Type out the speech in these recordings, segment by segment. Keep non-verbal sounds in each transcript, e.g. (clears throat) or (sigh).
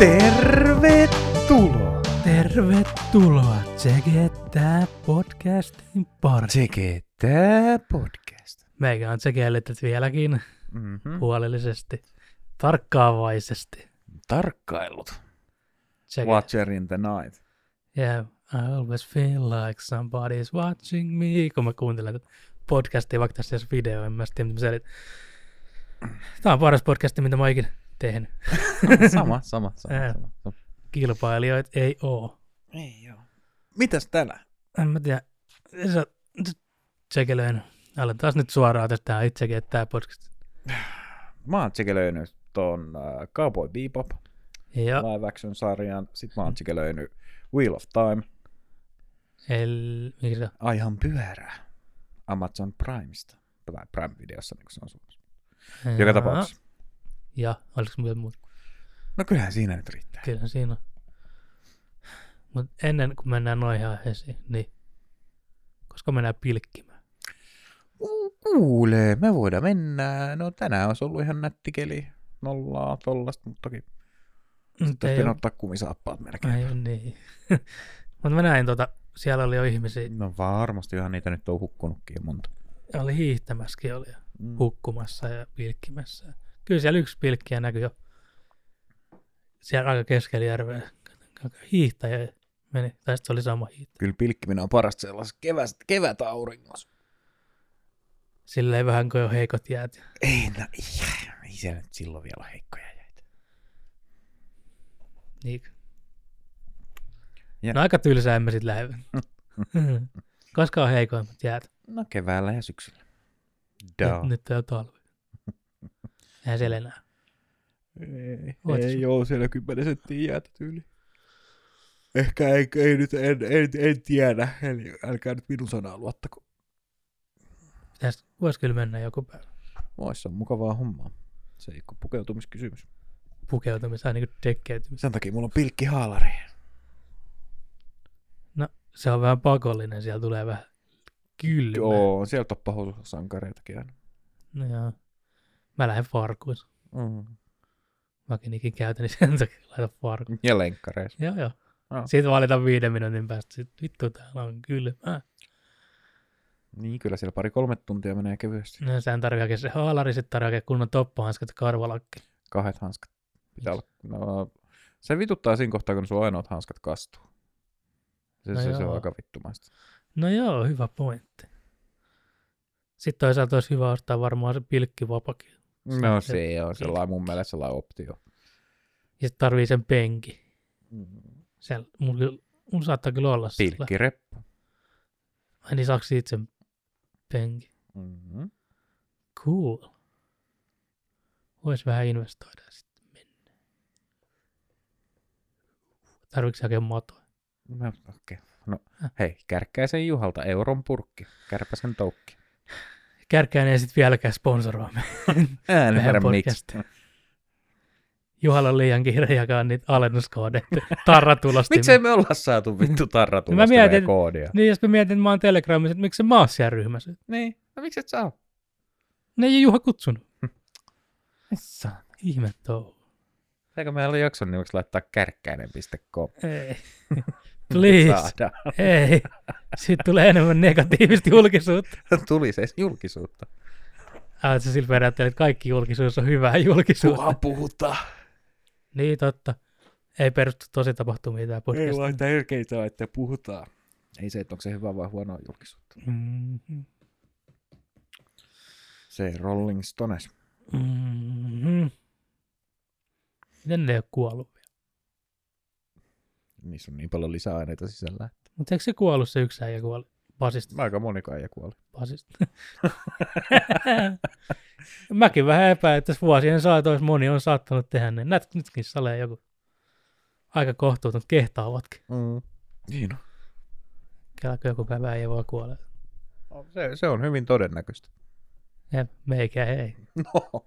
Tervetuloa! Tervetuloa Tsekettää podcastin pari. Tsekettää podcast. Meikä on tsekeillyt vieläkin Mm-hmm. huolellisesti, tarkkaavaisesti. Tarkkailut. Tseke- Watcher in the night. Yeah, I always feel like somebody's watching me. Kun mä kuuntelen tätä podcastia, vaikka tässä ei video, en mä sitten tiedä, mitä mä selitän. Tämä on paras podcasti, mitä mä ikinä tehnyt. (laughs) sama, sama, sama, Ää. sama, sama. Kilpailijoita ei oo. Ei joo. Mitäs tänään? En mä tiedä. Sä oot tsekelöinyt. Aletaan nyt suoraan tästä itsekin, että tämä podcast. Mä oon tsekelöinyt ton uh, Cowboy Bebop Ja live action sarjan. Sitten mä oon tsekelöinyt Wheel of Time. el... Mikä? Aihan pyörä. Amazon Primeista. Tai Prime-videossa, niin kuin se on suomessa. Joka tapauksessa. Ja, oliko vielä muuta? No kyllähän siinä nyt riittää. Kyllä siinä on. Mutta ennen kuin mennään noihin aiheisiin, niin koska mennään pilkkimään. Kuulee, me voidaan mennä. No tänään olisi ollut ihan nätti keli. Nollaa tollasta, mutta toki sitten ei pitää ottaa kumisaappaat melkein. Ei, niin. (laughs) Mutta mä näin tota, siellä oli jo ihmisiä, No varmasti ihan niitä nyt on hukkunutkin jo monta. oli hiihtämässäkin oli Mm. hukkumassa ja pilkkimässä. Kyllä siellä yksi pilkkiä näkyi jo siellä aika keskellä järveä. Hiihtäjä meni, tai sitten se oli sama hiihtäjä. Kyllä pilkkiminen on parasta sellaisessa kevät, kevät auringossa. Silleen vähän kuin jo heikot jäät. Ei, no, ei, se nyt silloin vielä ole heikkoja jäitä. Niin. Ja- No aika tylsää emme sit lähde. (laughs) Koska on heikoimmat jäät. No keväällä ja syksyllä. Nyt, Daa. nyt on talvi. Eihän siellä enää. Ei, ei joo, siellä 10 senttiä jäätä tyyli. Ehkä ei, ei nyt, en, en, en tiedä. Eli älkää nyt minun sanaa luottako. Pitäis, vois kyllä mennä joku päivä. Vois, se on mukavaa hommaa. Se ei ole pukeutumiskysymys. Pukeutumista, aina niin tekkeytymistä. Sen takia mulla on pilkkihaalari. No, se on vähän pakollinen, siellä tulee vähän kylmä. Joo, siellä toppahoususankareitakin aina. No joo. Mä lähden farkuissa. Mm. Mäkin ikin käytän, niin sen takia laitan farkun. Ja lenkkareissa. Joo, joo. Joo. Siitä valitaan viiden minuutin päästä. Sitten vittu, täällä on kylmä. Niin, kyllä siellä pari-kolme tuntia menee kevyesti. No, sä tarvii hakea se haalari, sitten tarvii hakea kunnon toppahanskat ja karvalakki. Kahdet hanskat. Pitää olla, no, se vituttaa siinä kohtaa, kun sun ainoat hanskat kastuu. Se, No se, se on aika vittumaista. No joo, hyvä pointti. Sitten toisaalta olisi hyvä ostaa varmaan se pilkkivapakin. No se- se on sellainen mun mielestä sellainen optio. Ja sitten tarvii sen penki. Mm. Siellä, mulla, mulla saattaa kyllä olla sellainen. Pilkkireppu. Ai niin saako siitä sen penki? Mm-hmm. Cool. Voisi vähän investoida sitten mennä. Tarviiko hakea matoa? No, okay. no hei, kärkkäisen Juhalta euron purkki. Kärpäsen toukki. Kärkään ei sitten vieläkään sponsoroi Meidän miksi. podcastia. Juhalla on liian kiire jakaa niitä alennuskoodeja. Tarratulosti. Miksei me olla saatu vittu tarratulosta Mä mietin- meidän koodia? Niin, jos mä mietin, että mä oon Telegramissa, että miksi mä oon siellä ryhmässä. Niin, no miksi et saa? Ne ei Juha kutsunut. Saa. Ihme touhu. Eikö meillä ole jakson nimeksi laittaa kärkkäinen.com? Ei. Please. Saadaan. Ei. Sitten tulee enemmän negatiivista julkisuutta. (laughs) Tuli se julkisuutta. Se sillä periaatteella, että kaikki julkisuus on hyvää julkisuutta. Kuha puhutaan. Niin, totta. Ei perustu tosi tapahtumiin tämä Ei podcast. vaan tärkeintä, että puhutaan. Ei se, että onko se hyvä vai huonoa julkisuutta. Mm-hmm. Se Rolling Stones. Mm-hmm. Miten ne ei ole kuollut? Niissä on niin paljon lisäaineita sisällä. Mutta eikö se kuollut se yksi äijä kuoli? Basista. Aika moni kai kuoli. Basista. (laughs) Mäkin vähän epäilen, että vuosien saatoissa moni on saattanut tehdä ne. Näet, nytkin salee joku aika kohtuuton kehtaavatkin. Mm. Niin on. Kelläkö joku päivä ei voi kuolla. Se, se on hyvin todennäköistä. Ja meikä ei. (laughs) No.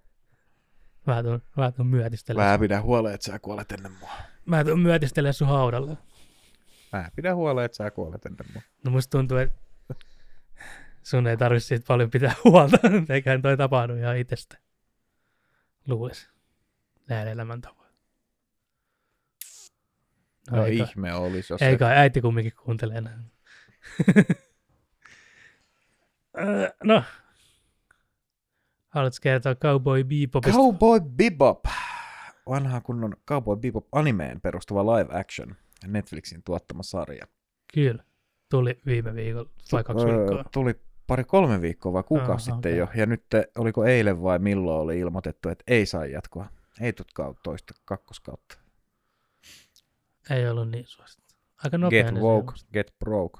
Mä tuun, tuun myötistelemään. Mä pidän huoleen, että sä kuolet ennen mua. Mä tuun myötistelemään sun haudalle. Mä pidän huoleen, että sä kuolet ennen mua. No musta tuntuu, että sun ei tarvitse siitä paljon pitää huolta, (laughs) eiköhän toi tapahdu ihan itsestä. Luulis. Näin elämäntavoin. No, No ihme olisi, jos ei se... kai, äiti kumminkin kuuntelee näin. Ö, no, haluatko kertoa Cowboy Bebopista? Cowboy Bebop. Vanha kunnon Cowboy Bebop animeen perustuva live action Netflixin tuottama sarja. Kyllä, tuli viime viikolla vai kaksi Öö, viikkoa. Tuli pari-kolme viikkoa vai kuukausi Aha, sitten okei. jo. Ja nyt oliko eilen vai milloin oli ilmoitettu, että ei saa jatkoa. Ei tutkaa toista kakkoskautta. Ei ollut niin suosittu. Aika Get nopeasti. woke, get broke.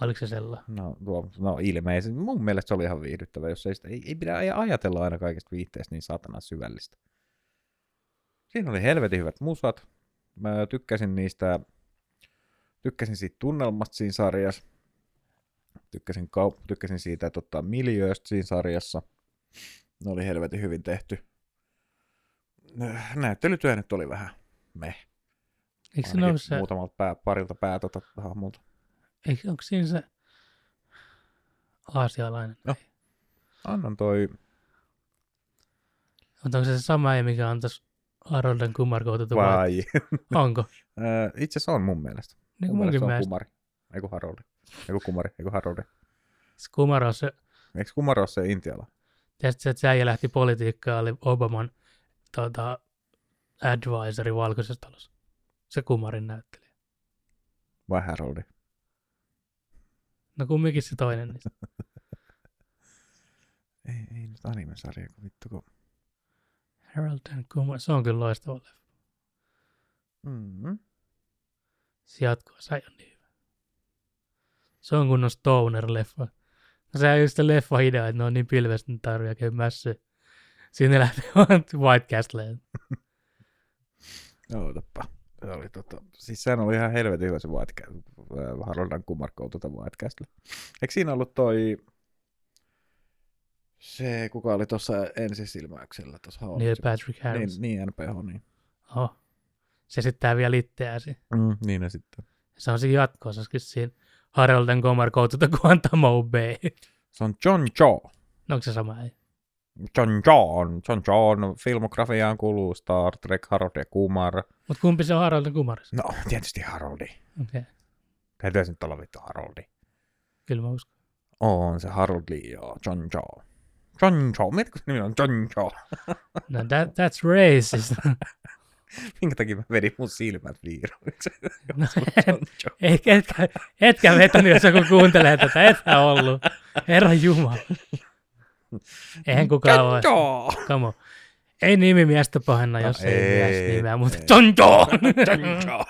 Oliko se sellainen? No, tuo, no ilmeisesti. Mun mielestä se oli ihan viihdyttävä, jos ei, sitä, ei, ei pidä ajatella aina kaikesta viihteestä niin saatana syvällistä. Siinä oli helvetin hyvät musat. Mä tykkäsin niistä, tykkäsin siitä tunnelmasta siinä sarjassa. Tykkäsin, kau- tykkäsin siitä tota, miljööstä siinä sarjassa. Ne oli helvetin hyvin tehty. Näyttelytyö nyt oli vähän meh. Eikö Ainakin ole se, muutamalta pää, parilta pää tota, hahmolta. eikö, onko siinä se aasialainen? No. Annan toi Onko se se sama ei, mikä on tässä Harolden kummarkoutettu vai? vai. Onko? Ää, (laughs) Itse asiassa on mun mielestä. Niin kuin mun munkin mielestä on mielestä. kumari. Eiku Haroldi. Eiku kumari, eiku Haroldi. Kumar on se, Eikö kumari ole se intiala? tiedätkö, se, että se äijä lähti politiikkaan, oli Obaman tota, advisori valkoisessa talossa. Se Kumarin näyttelijä. Vai Haroldi? No kumminkin se toinen niistä. (laughs) Ei, ei nyt animesarja, kun vittu kun... Harold and Kumar, se on kyllä loistava leffa. Mm-hmm. Se jatko-osa ei ole niin hyvä. Se on kunnon stoner-leffa. No se on just se leffa idea, että ne on niin pilvestä, että tarvii oikein mässyä. Siinä lähtee vaan White Castleen. (laughs) Ootappa. Se oli tota, siis sehän oli ihan helvetin hyvä se Whitecast, Haroldan kummarkkou tuota Whitecastilla. Eikö siinä ollut toi, se kuka oli tuossa ensisilmäyksellä tuossa Neil Patrick Harris. Niin, niin NPH, niin. Oho. Se esittää vielä itseäsi. Mm, niin ne sitten. Se on siinä jatko-osassakin siinä Harold and Kumar Go to the Guantanamo Bay. Se on John Cho. No, onko se sama? Ei. John John. John John. Filmografiaan kuuluu Star Trek, Harold ja Kumar. Mutta kumpi se on Harold and Kumar? No, tietysti Haroldi. Okei, okay. Täytyy nyt olla vittu Haroldi. kyllä mä uskon. On se Harold Lee, joo. John Cho. John Cho. Mietitkö nimi on John Cho? (laughs) No, that, that's racist. (laughs) Minkä takia mä vedin mun silmät viiroiksi? (laughs) No. Ei, etkä, etkä vetänyt, jos joku kuuntelee tätä. Etkä ollut. Herra Jumala. Eihän kukaan. Cho. Come on. Ei nimi miestä pahenna, jos No ei, ei, mies nimeä, mutta ei. John John! John Cho.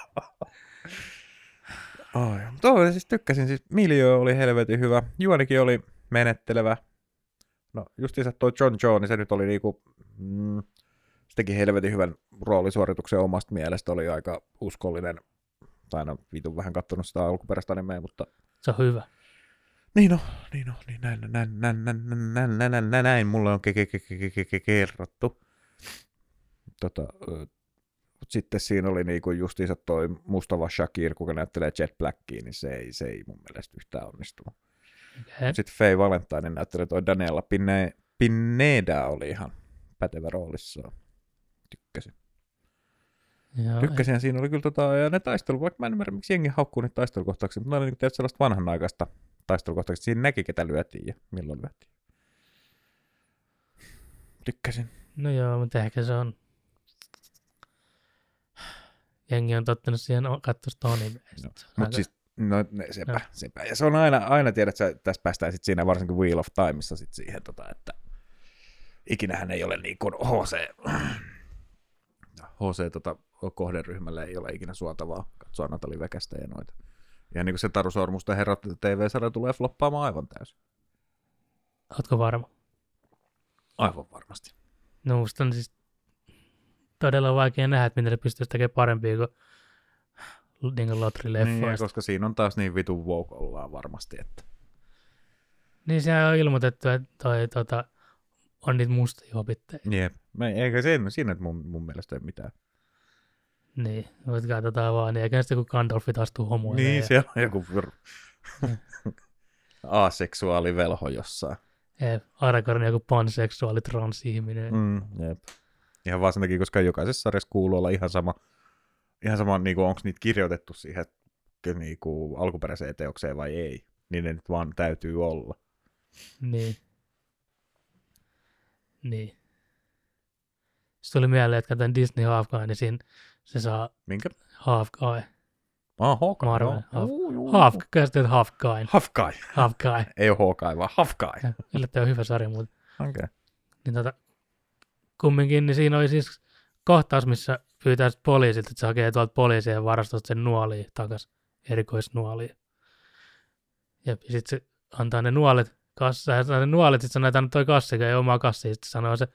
Ai, toi siis tykkäsin, siis miljö oli helvetin hyvä. Juonikin oli menettelevä. No justiinsa toi John Joe, niin se nyt oli niinku, mm, se teki helvetin hyvän roolisuorituksen omasta mielestä, oli aika uskollinen. Tai aina vitun vähän kattonut sitä alkuperäistä animea, mutta Se on hyvä. niin no, niin no, niin näin, näin, näin, näin, näin, näin, näin, näin, näin, näin mulle on ke- ke- ke- ke- ke- ke- kerrottu. Tota, ö, mut sitten siinä oli niinku justiinsa toi mustava Shakir, kuka näyttelee Jet Blackia, niin se ei, se ei mun mielestä yhtään onnistunut. Okay. Sitten Faye Valentine näyttelee toi Daniela Pinne, Pineda oli ihan pätevä roolissa. Tykkäsin. Joo, Tykkäsin ja siinä oli kyllä tota, ja ne taistelu, vaikka mä en ymmärrä, miksi jengi haukkuu niitä taistelukohtauksia, mutta ne oli niinku tietysti sellaista vanhanaikaista taistelukohtauksia. Siinä näki, ketä lyötiin ja milloin lyötiin. Tykkäsin. No joo, mutta ehkä se on... Jengi on tottunut siihen katsoa sitä. No, Mutta siis, no ne, sepä, Joo. sepä. Ja se on aina, aina tiedät, että tässä päästään sitten siinä varsinkin Wheel of Timeissa sit siihen, tota, että ikinähän ei ole niin kuin HC, HC (clears throat) tota, kohderyhmälle ei ole ikinä suotavaa katsoa Natali Vekästä ja noita. Ja niin kuin se Taru Sormusta herrat TV-sarja tulee floppaamaan aivan täysin. Ootko varma? Aivan varmasti. No musta on siis todella vaikea nähdä, että miten ne pystyisi tekemään parempia kuin niin kuin. Niin, koska siinä on taas niin vitun woke ollaan varmasti, että Niin sehän on ilmoitettu, että toi, tota, on niitä mustia hobitteja. Jep. Me, eikä siinä, siinä mun, mun mielestä ei mitään. Niin, mutta katsotaan vaan, niin eikä sitten kun Gandalfit astuu homoille. Niin, ja, siellä on joku vir... (laughs) aseksuaali velho jossain. ja Aragorn joku panseksuaali transihminen. Mm, jep. Ihan vaan sen takia, koska jokaisessa sarjassa kuuluu olla ihan sama Ihan sama, niin onko niitä kirjoitettu siihen niin kuin, alkuperäiseen teokseen vai ei. Niin ne nyt vaan täytyy olla. Niin. Niin. Sitten tuli mieleen, että katsoin Disney Hawkeye, niin siinä se saa Minkä? Hawkeye. Ah, Hawkeye. Marvel. joo. Hav- Juu, juu, Hawk, käsitet Hawkeye. Hawkeye. Hawkeye. (laughs) Ei ole Hawkeye, vaan Hawkeye. (laughs) Yllättävän hyvä sarja, mutta Okei. Okay. niin tota, kumminkin, niin siinä oli siis kohtaus, missä pyytää poliisilta, että se hakee tuolta poliisien varastosta sen nuoliin takas, erikoisnuoliin. Ja sitten se antaa ne nuolet kassa, ja ne nuolet, sitten sanoo, että toi kassi, ei ole omaa kassia, sitten sanoo se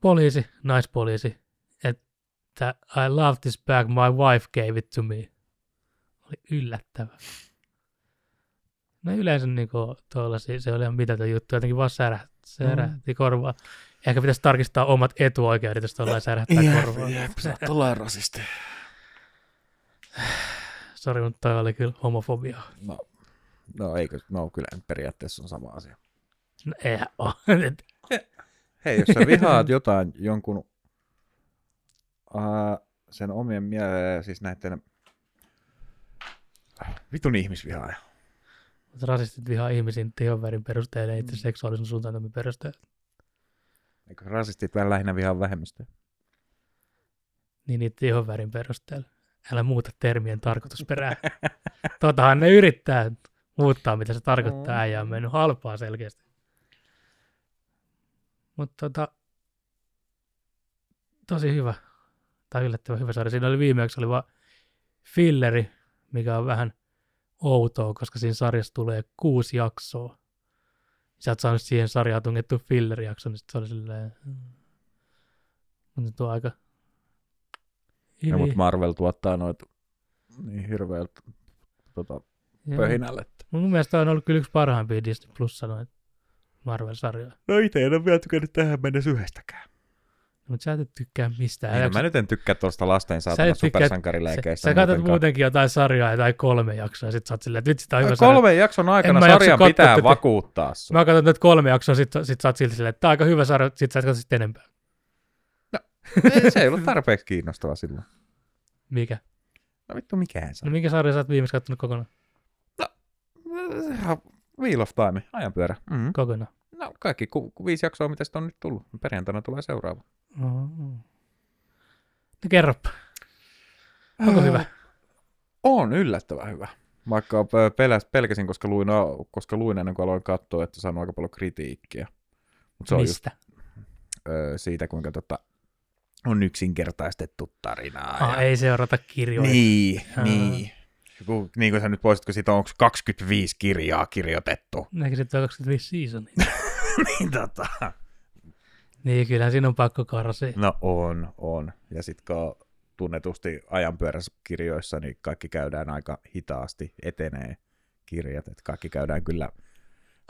poliisi, naispoliisi, että I love this bag, my wife gave it to me. Oli yllättävä. No yleensä niin tuollaisia, se oli ihan mitätön juttu, jotenkin vaan särähti, särähti mm. korvaa. Ehkä pitäisi tarkistaa omat etuoikeudet, jos tuollainen särähtää korvaa. sä oot tollain rasisti. (sighs) Sori, mutta toi oli kyllä homofobia. No, no eikö, no kyllä periaatteessa on sama asia. No eihän ole. (laughs) Hei, jos sä vihaat jotain jonkun uh, sen omien mieleen, siis näiden vitun ihmisvihaaja. Mutta rasistit vihaa ihmisiin tehonvärin perusteella, ei itse Mm. seksuaalisen suuntautumisen perusteella. Eikö rasistit vähän lähinnä vihaa vähemmistöä? Niin niitä tehonvärin perusteella. Älä muuta termien tarkoitusperää. (laughs) Totahan ne yrittää muuttaa, mitä se tarkoittaa. Mm. Äijä on mennyt halpaa selkeästi. Mutta tota, tosi hyvä. Tai yllättävän hyvä sarja. Siinä oli viimeksi oli vaan filleri, mikä on vähän outoa, koska siinä sarjassa tulee kuusi jaksoa. Sä oot saanut siihen sarjaan tungettu fillerijakson, niin sit se oli silleen... mm. Mutta tuo aika... Ja, Hyvin- mutta Marvel tuottaa noita niin hirveältä tota, pöhinälle. Mun mielestä on ollut kyllä yksi parhaimpia Disney Plus noita Marvel-sarjoja. No itse en ole vielä tykännyt tähän mennessä yhdestäkään. Mutta sä et tykkää mistään. Niin, no, mä nyt en tykkää tuosta lasten saatana supersankarileikeistä. Sä, sä katsot muutenkin jotain sarjaa, jotain kolme jaksoa, ja sit sä oot silleen, että vitsi, tää on hyvä Ai, sarja. Kolmen jakson aikana sarjan pitää tätä. vakuuttaa sua. Mä katson nyt kolme jaksoa, sit, sit sä oot silti silleen, että tää on aika hyvä sarja, sit sä et katso sit enempää. (laughs) Ei, se ei ollut tarpeeksi kiinnostava silloin. Mikä? No vittu mikään No saa. minkä sarja sä oot viimeksi kattonut kokonaan? Wheel of Time, ajanpyörä. Mm. Kokonaan. No kaikki ku, ku, viisi jaksoa, mitä sitä on nyt tullut. Perjantaina tulee seuraava. Oho. No kerropa. Onko hyvä? On yllättävän hyvä. Vaikka peläs, pelkäsin, koska luin, koska luin ennen kuin aloin katsoa, että saanut aika paljon kritiikkiä. Mutta se on just Mistä? siitä, kuinka tota, on yksinkertaistettu tarinaa. Ah, ei seurata kirjoja. Niin, Aa. niin. Joku, niin kuin sä nyt poisitko siitä, onko 25 kirjaa kirjoitettu? Näkin sitten 25 seasonia. niin tota. Niin, kyllähän siinä on pakko karsia. No on, on. Ja sitten kun tunnetusti ajanpyöräkirjoissa, niin kaikki käydään aika hitaasti, etenee kirjat, että kaikki käydään kyllä,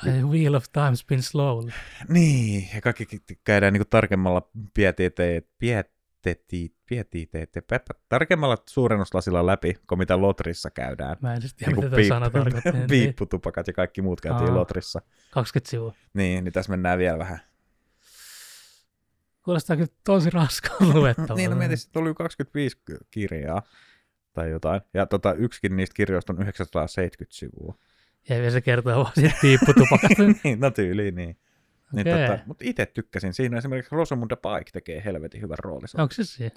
Ai, Wheel of Time spin slowly. niin, ja kaikki ki- käydään niin tarkemmalla pietiteet, pieteti, pietiteet, tarkemmalla suurennuslasilla läpi, kuin mitä Lotrissa käydään. Mä en edes tiedä, Niin mitä tuo sana tarkoittaa. Niin, piipputupakat ja kaikki muut käytiin Aa. Lotrissa. 20 sivua. Niin, niin tässä mennään vielä vähän. Kuulostaa kyllä tosi raskaan luettavaa. (laughs) niin, no mietin, että oli 25 ky- kirjaa tai jotain. Ja tota, yksikin niistä kirjoista on 970 sivua. Ja vielä se kertoo vaan siitä piipputupakasta. (laughs) niin, no tyyliin niin. niin Okei. tota, mutta itse tykkäsin. Siinä esimerkiksi Rosamunda Pike tekee helvetin hyvän roolin. Onko se siinä?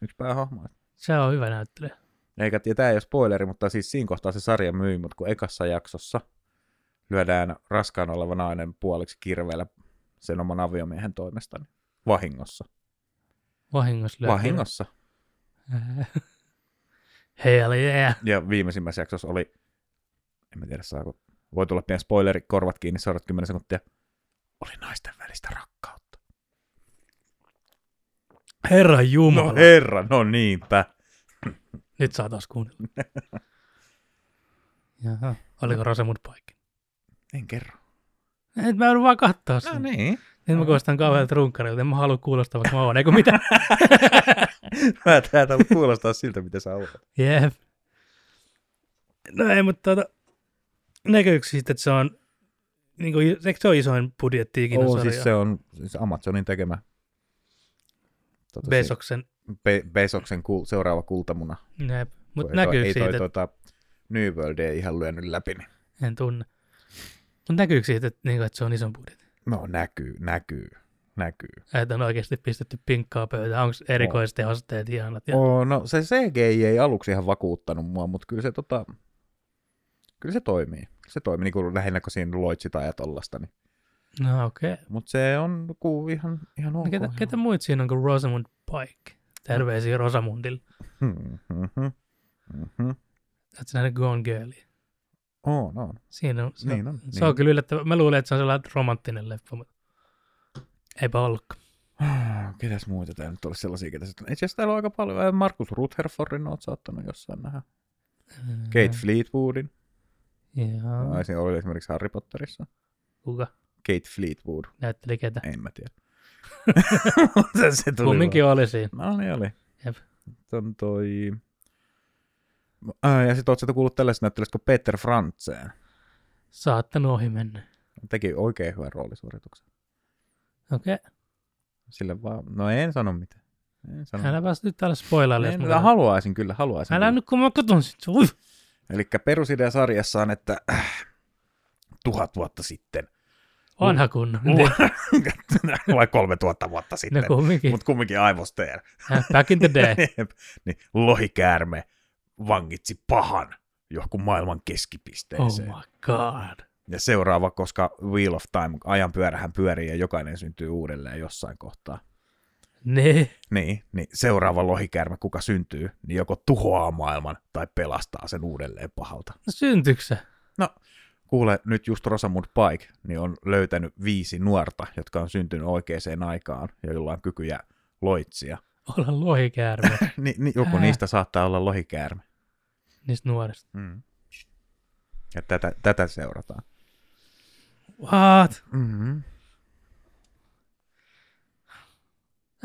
Yksi päähahmo. Se on hyvä näyttelijä. Eikä, ja tämä ei ole spoileri, mutta siis siinä kohtaa se sarja myi, mutta kun ekassa jaksossa lyödään raskaan oleva nainen puoliksi kirveellä sen oman aviomiehen toimesta. Niin vahingossa. Vahingossa. Vahingossa. (laughs) Hell yeah. Ja viimeisimmässä jaksossa oli, en mä tiedä saako, voi tulla pieni spoileri, korvat kiinni, seuraavat 10 sekuntia, oli naisten välistä rakkautta. Herra Jumala. No herra, no niinpä. (laughs) Nyt saa taas kuunnella. (laughs) Jaha. Oliko Rosamund Pike? En kerro. Et mä joudun vaan katsoa No sen. niin. Nyt mä kuulostan kauhealta runkkarilta. En mä halua kuulostaa, vaikka mä oon. Eikö mitä? (laughs) mä täältä kuulostaa siltä, mitä sä olet. Jep. No ei, mutta tuota, näkyykö siitä, että se on, niin kuin, eikö se ole isoin budjetti ikinä Oo, sarja? siis se on siis Amazonin tekemä Tota, Besoksen. se- Be- Besoksen kul- seuraava kultamuna. Jep. Mut Toi- näkyykö ei siitä, toi, että tuota, New World ei ihan lyönyt läpi. Niin. en tunne. Mut näkyykö siitä, että, niin kuin, että se on ison budjetin? No näkyy, näkyy, näkyy. Että on oikeasti pistetty pinkkaa pöytään. Onko erikoistehosteet ihanat? Ja... Oh, no se CGI ei aluksi ihan vakuuttanut mua, mutta kyllä se, tota, kyllä se toimii. Se toimii niin kuin lähinnä, kun siinä loitsi tai tollasta. Niin. No okei. Okay. Mutta se on kuu ihan, ihan ok. No, ketä, ihan. ketä muut siinä on kuin Rosamund Pike? Terveisiä Rosamundille. Hmm, mhm, mhm. Oletko nähnyt Gone Girlia? On, on. Siinä on, se, Niin on. se niin on kyllä yllättävää. Mä luulen, että se on sellainen romanttinen leffa, mutta eipä ollutkaan. Ah, Ketäs muita täällä nyt olisi sellaisia, ketä sitten... Itse asiassa täällä on aika paljon. Markus Rutherfordin oot saattanut jossain nähdä. Kate Fleetwoodin. Joo. Ai, siinä oli esimerkiksi Harry Potterissa. Kuka Kate Fleetwood. näytteli ketä? En mä tiedä. (laughs) Mutta se tuli Kumminkin oli siinä. No niin oli. Jep. On toi... Ja sitten oot sieltä kuullut tällaisesta näyttelijästä kuin Peter Frantzen. Saattanut ohi mennä. Teki oikein hyvän roolisuorituksen. Okei. Okay. Sille vaan... No en sano mitään. En sano Älä päästä nyt täällä spoilaille. en, mä haluaisin kyllä, haluaisin. Älä kyllä. nyt, kun mä katson sit. Eli perusidea sarjassa on, että äh, tuhat vuotta sitten. Vanha kunnon. (laughs) Vai kolme tuhatta vuotta No sitten. kumminkin. Mutta kumminkin aivosteer. Back in the day. (laughs) niin lohikäärme vangitsi pahan johonkin maailman Oh keskipisteeseen. my god. ja seuraava, koska Wheel of Time, ajan pyörähän pyörii ja jokainen syntyy uudelleen jossain kohtaa. Ne. Niin, niin seuraava lohikäärme, kuka syntyy, niin joko tuhoaa maailman tai pelastaa sen uudelleen pahalta. No syntyykö se? No, kuule, nyt just Rosamund Pike niin on löytänyt viisi nuorta, jotka on syntynyt oikeaan aikaan ja jolla on kykyjä loitsia. Olla lohikäärme (laughs) Ni, ni, joku Ää. niistä saattaa olla lohikäärme. Niistä nuorista. Mm. Ja tätä, tätä seurataan. What? Mm-hmm.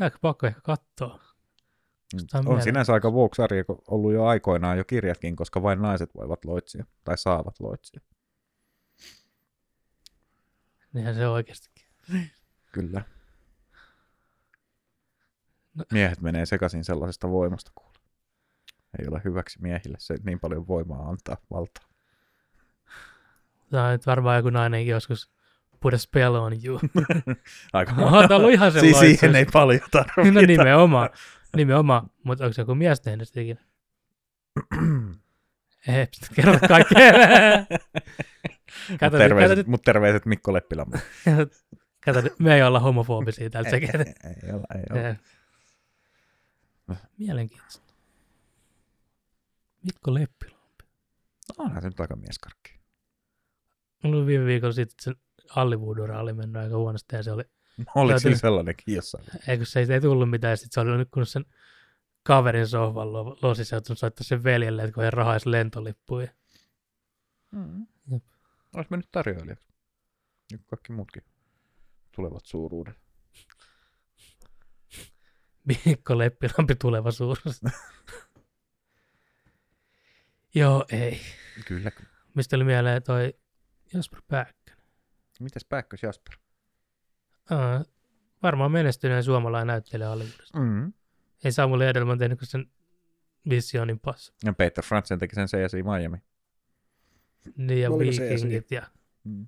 Ehkä pakko ehkä katsoa. On On sinänsä aika kun ollut jo aikoinaan jo kirjatkin, koska vain naiset voivat loitsia tai saavat loitsia. Niinhän se oikeastikin. Kyllä. No. Miehet menee sekaisin sellaisesta voimasta kuule. Ei ole hyväksi miehille se niin paljon voimaa antaa valtaa. Tämä on nyt varmaan joku nainenkin joskus put a spell on you. (laughs) Aika ollut ihan si- sellainen. siihen ei paljon tarvita. No nimenomaan. Nimenomaan. Mutta onko se joku mies tehnyt sitä ikinä? (clears throat) Ei, kerro kaikkea. Mut kato, terveiset, mut terveiset Mikko Leppilä. (laughs) kato, me ei olla homofobisia täältä ei, ei, ei, olla, ei olla. Eh. Mielenkiintoista. Mikko Leppilä. Onhan se nyt aika mieskarkki. Mulla oli viime viikolla sitten, että sen Hollywood-ura oli mennyt aika huonosti ja se oli, Oliko Joo, sillä te- sellainenkin jossain? ei kun se ei, ei tullut mitään, ja sitten se oli nyt kun sen kaverin sohvan lo- losissa joutunut soittaa sen veljelle, että kun he rahaisi lentolippuja. Mm. Jep. Olisi mennyt tarjoilijaksi. Niin kuin kaikki muutkin tulevat suuruudet. Mikko Leppilampi tulevaisuudessa. (laughs) Joo, ei. Kyllä. Mistä oli mieleen toi Jasper Pääkkönen? Mitäs Pääkkös Jasper? Aa, varmaan menestyneen suomalainen näyttelijä Hollywoodissa. Mm. Ei Samuel Edelman tehnyt kuin sen Visionin passi. Ja Peter Frantzen teki sen CSI Miami. Niin ja Oliko Vikingit ja... Mm.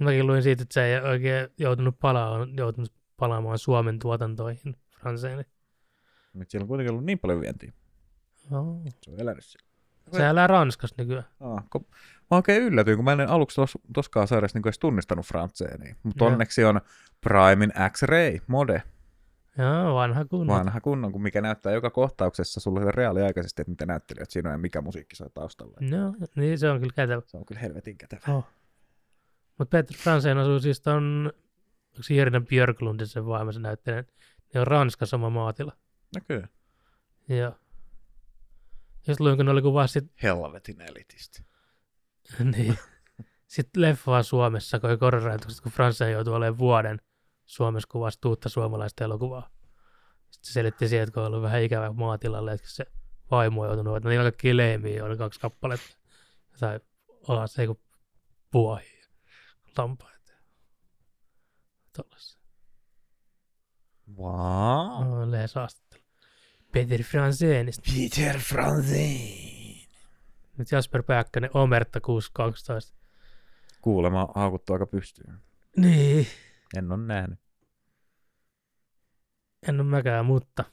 Mäkin luin siitä, että se ei oikein joutunut palaamaan, joutunut palaamaan Suomen tuotantoihin Franseille. Nyt siellä on kuitenkin ollut niin paljon vientiä. Oh. Se on elänyt siellä. Se elää Ranskassa nykyään. Aa, kun mä oikein yllätyin, kun mä en aluksi tos, toskaan sarjassa niin edes tunnistanut Frantseenia. Mutta Joo. onneksi on Primein X-Ray mode. Joo, vanha kunnon. Vanha kunnon, kun mikä näyttää joka kohtauksessa sulle reaaliaikaisesti, että mitä näyttelijät siinä on ja mikä musiikki soi taustalla. No, niin se on kyllä kätevä. Se on kyllä helvetin kätevä. Oh. Mutta Peter Fransen asuu siis ton, onko se Jirina Björklundin sen vaimo, se näyttelijä, ne on Ranskassa oma maatila. No kyllä. Joo. Sitten luin, kun ne oli kuvaa sit, Helvetin elitisti. (laughs) niin. Sitten leffaa Suomessa, kun koronarajoitukset, kun Fransen joutui olemaan vuoden Suomessa kuvasta uutta suomalaista elokuvaa. Sitten se selitti siihen, että kun on ollut vähän ikävä maatilalle, että se vaimo on joutunut, että niillä on kaikki leimiä, oli kaksi kappaletta. Tai alas, ei kun puohia, lampaita. Tuollaisia. Wow. Oh, lähes haastattelu. Peter Franzenista. Peter Franzin. Nyt Jasper Pääkkönen, Omerta 612. Kuulemma haukuttu aika pystyyn. Niin. En ole nähnyt. En ole mäkään, mutta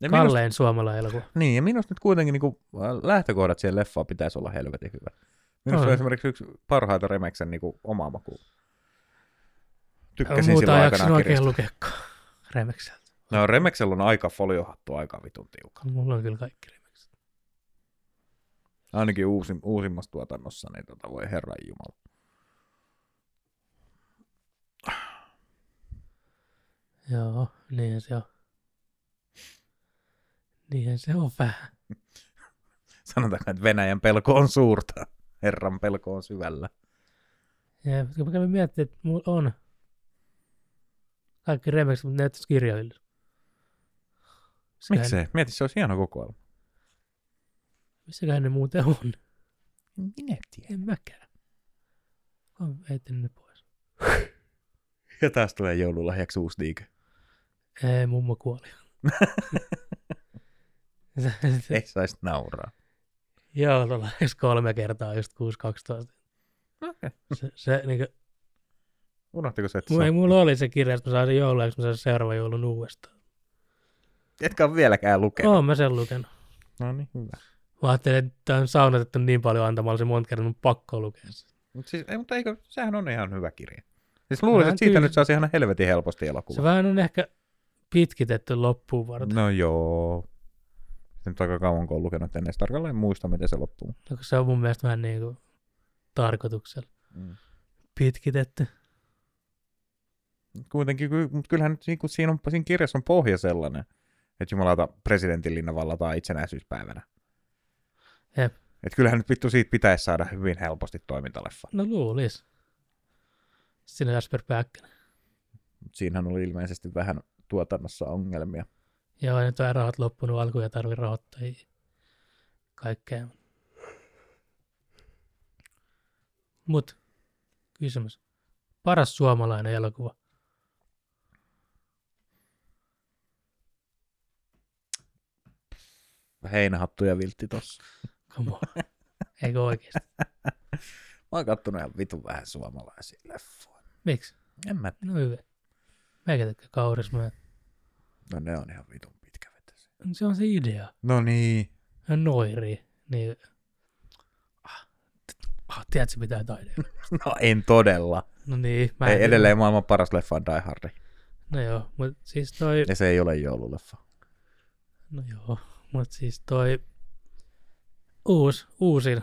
Ja kallein suomalainen elokuva. Niin, ja minusta nyt kuitenkin niin lähtökohdat siihen leffaan pitäisi olla helvetin hyvä. Minusta On. on esimerkiksi yksi parhaita Remeksen niin omaa makuun. Tykkäsin Muuta silloin aikanaan oikein kirjasta. lukeakaan Remekseltä. No Remeksellä on aika foliohattu aika vitun tiukka. Mulla on kyllä kaikki Remekset. Ainakin uusi, uusimmassa tuotannossa, niin tota voi herran jumala. Joo, niin se on. Niin se on vähän. (laughs) Sanotaanko, että Venäjän pelko on suurta. Herran pelko on syvällä. Ja kun mä kävin miettimään, että mulla on kaikki Remekset, mutta ne näyttäisi kirjoille. Miksei? Mieti, se olisi hieno kokoelma. Missäköhän ne muuten on? Minä tiedän. En mäkään. On heittänyt ne pois. Ja taas tulee joululahjaksi uusi diike. Ei, mummo kuoli. (laughs) Ei saisi nauraa. Joululahjaksi kolme kertaa just 6.12. Okay. Se, se niinku, Unohtiko se, että sä, mulla oli se kirja, että mä saisin joululahjaksi, mä saisin seuraavan joulun uudestaan. Etkä ole vieläkään lukenut? Oon mä sen lukenut. No niin, hyvä. Mä ajattelin, että on saunatettu niin paljon antamalla se monta kertaa, pakko lukea se. Mut siis, ei, mutta eikö, sehän on ihan hyvä kirja. Siis luulisin, että siitä kyllä. nyt saisi ihan helvetin helposti elokuva. Se vähän on ehkä pitkitetty loppuun varten. No joo. Nyt aika kauan kun on lukenut, että en edes tarkalleen muista, miten se loppuu. No, se on mun mielestä vähän niin kuin tarkoituksella Mm. pitkitetty. Kuitenkin, mutta kyllähän nyt niinku siinä, on, siinä kirjassa on pohja sellainen, että jumalauta presidentin vallataan itsenäisyyspäivänä. Jep. Et kyllähän nyt vittu siitä pitäisi saada hyvin helposti toimintaleffa. No luulis. Siinä on Jasper Pääkkönen. Siinähän oli ilmeisesti vähän tuotannossa ongelmia. Joo, nyt on rahat loppunut alkuun ja tarvii rahoittajia. Kaikkea. Mut, kysymys. Paras suomalainen elokuva. Heinähattu ja viltti tossa. Come on. Eikö oikeesti? (laughs) Mä oon kattonut ihan vitun vähän suomalaisia leffoja. Miksi? En mä No hyvä. Meikä tekee kauris. Mä... No ne on ihan vitun pitkävetäisiä. Se on se idea. No niin. Ja noiri. Niin... Ah, ah, tiedätkö mitä taide? (laughs) No en todella. No niin. Mä Ei, en- edelleen maailman paras leffa on Die Hard. No joo, mutta siis toi... Ja se ei ole joululeffa. No joo, mutta siis toi uus, uusin